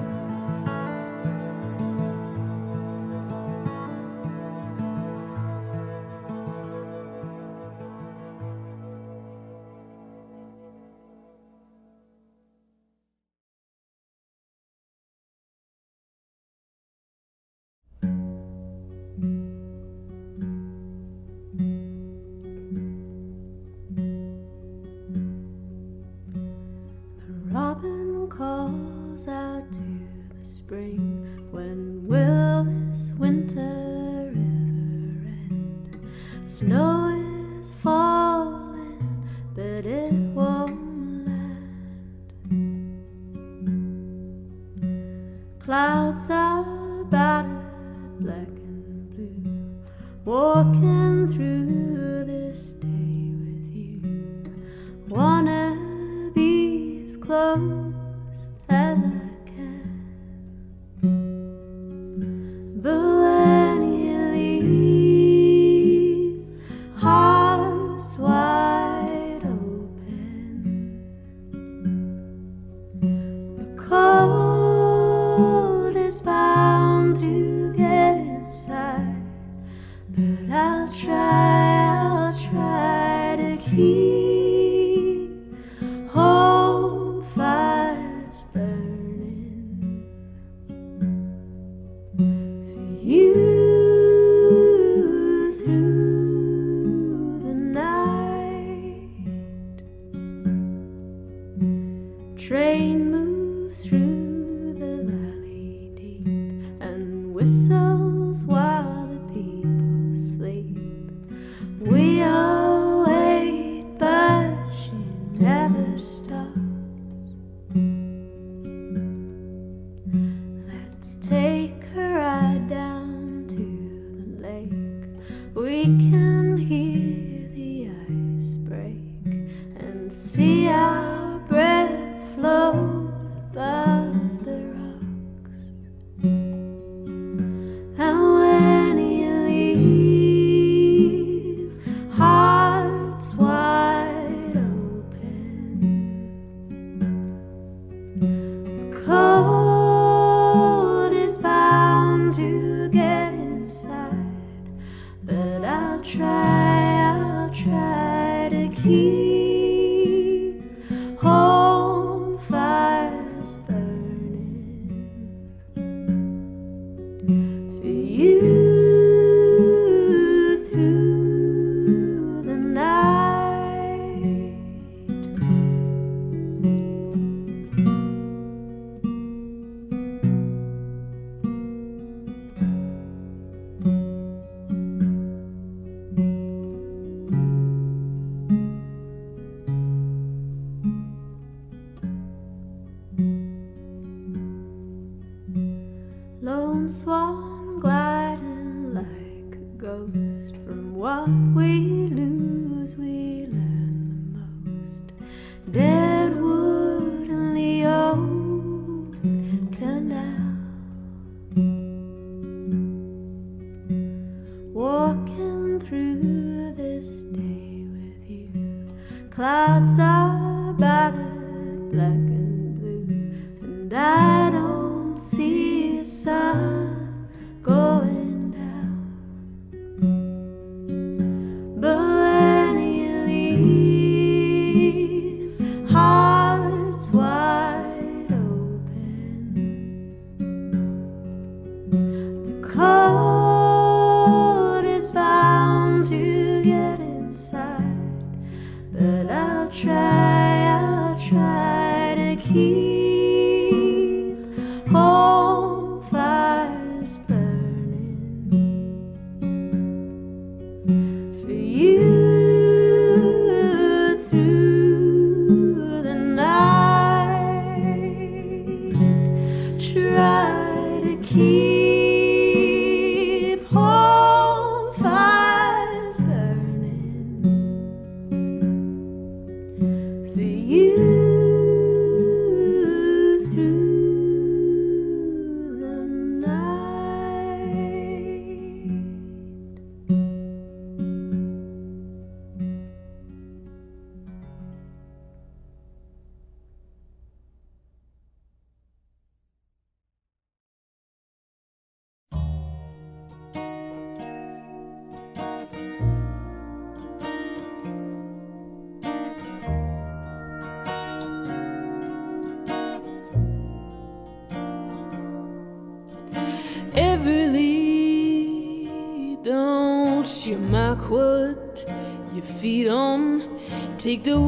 Take the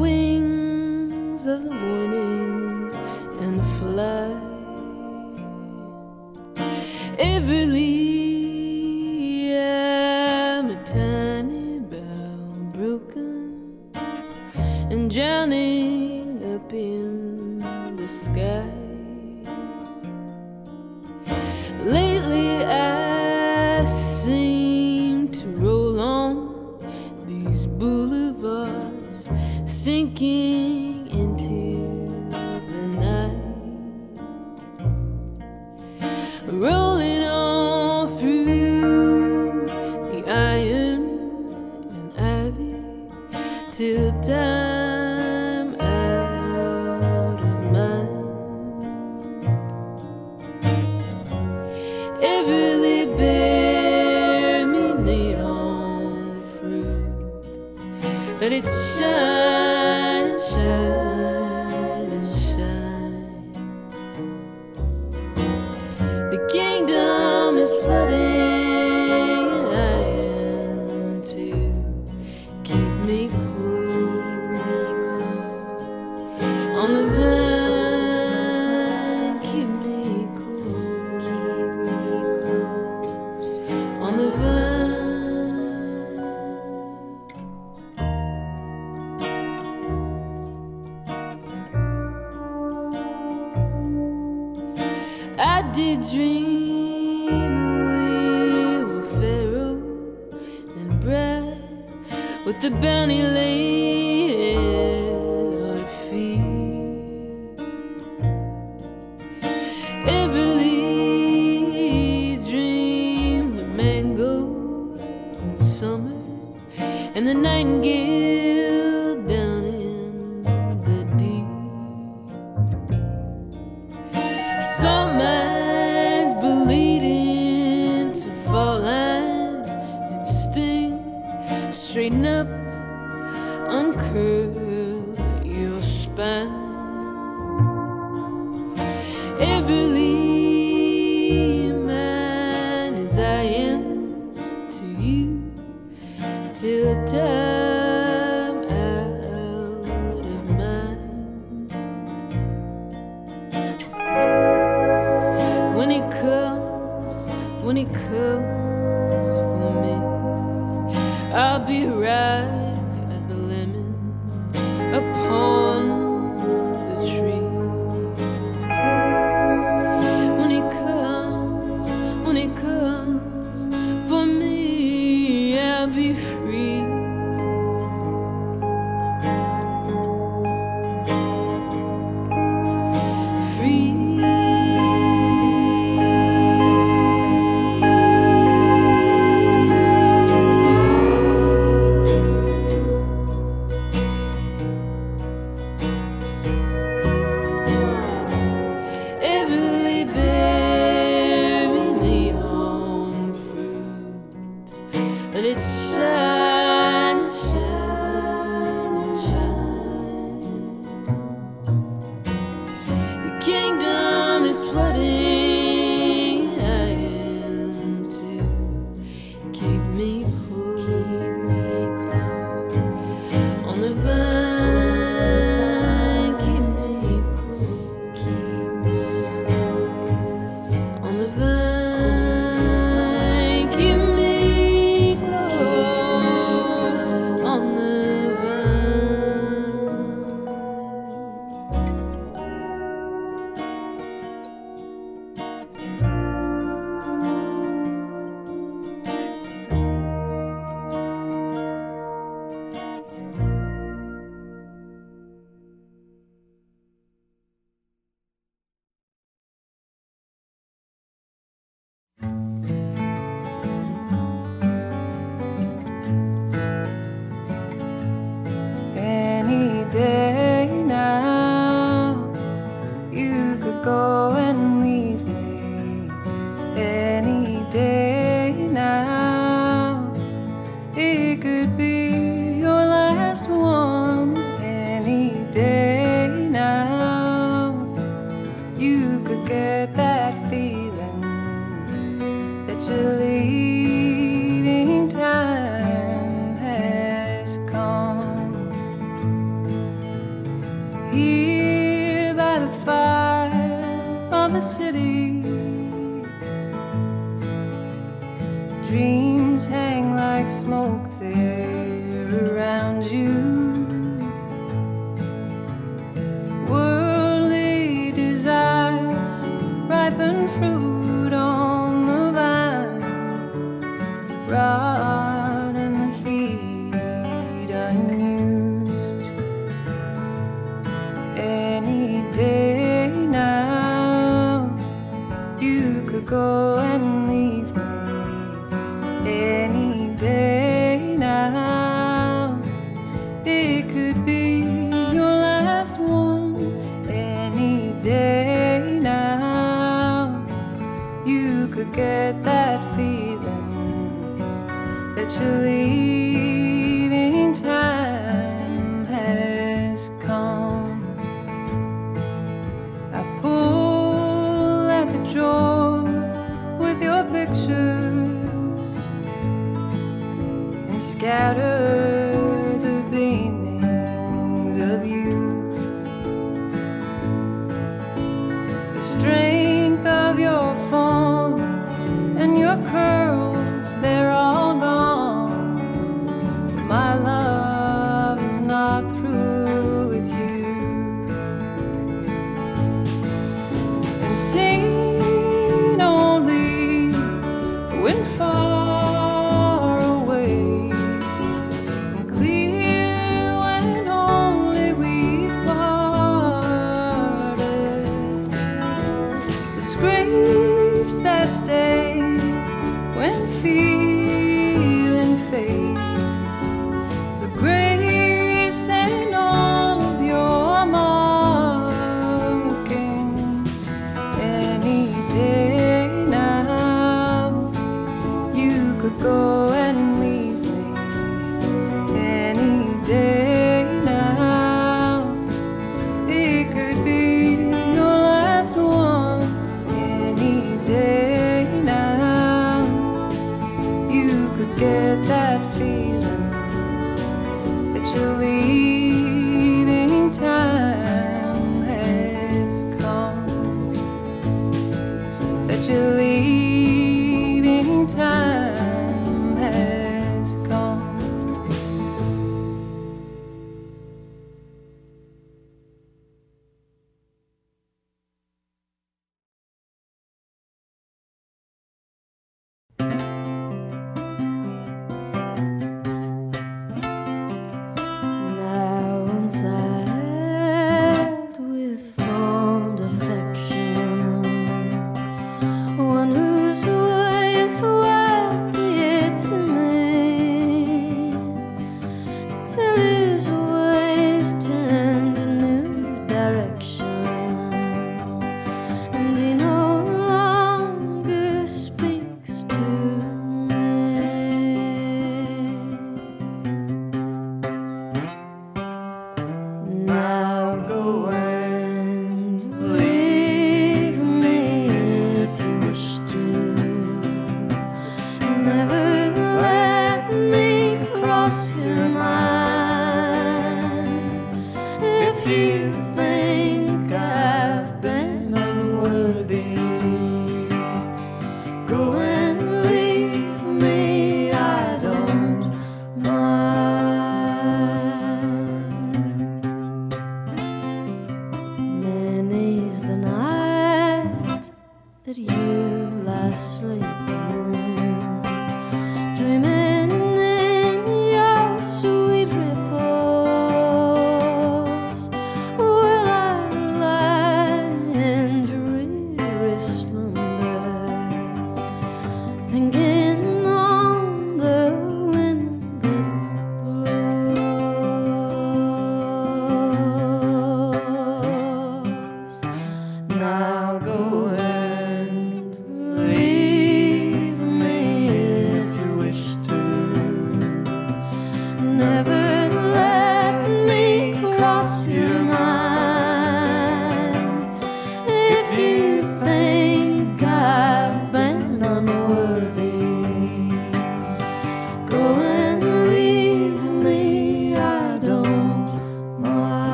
Everly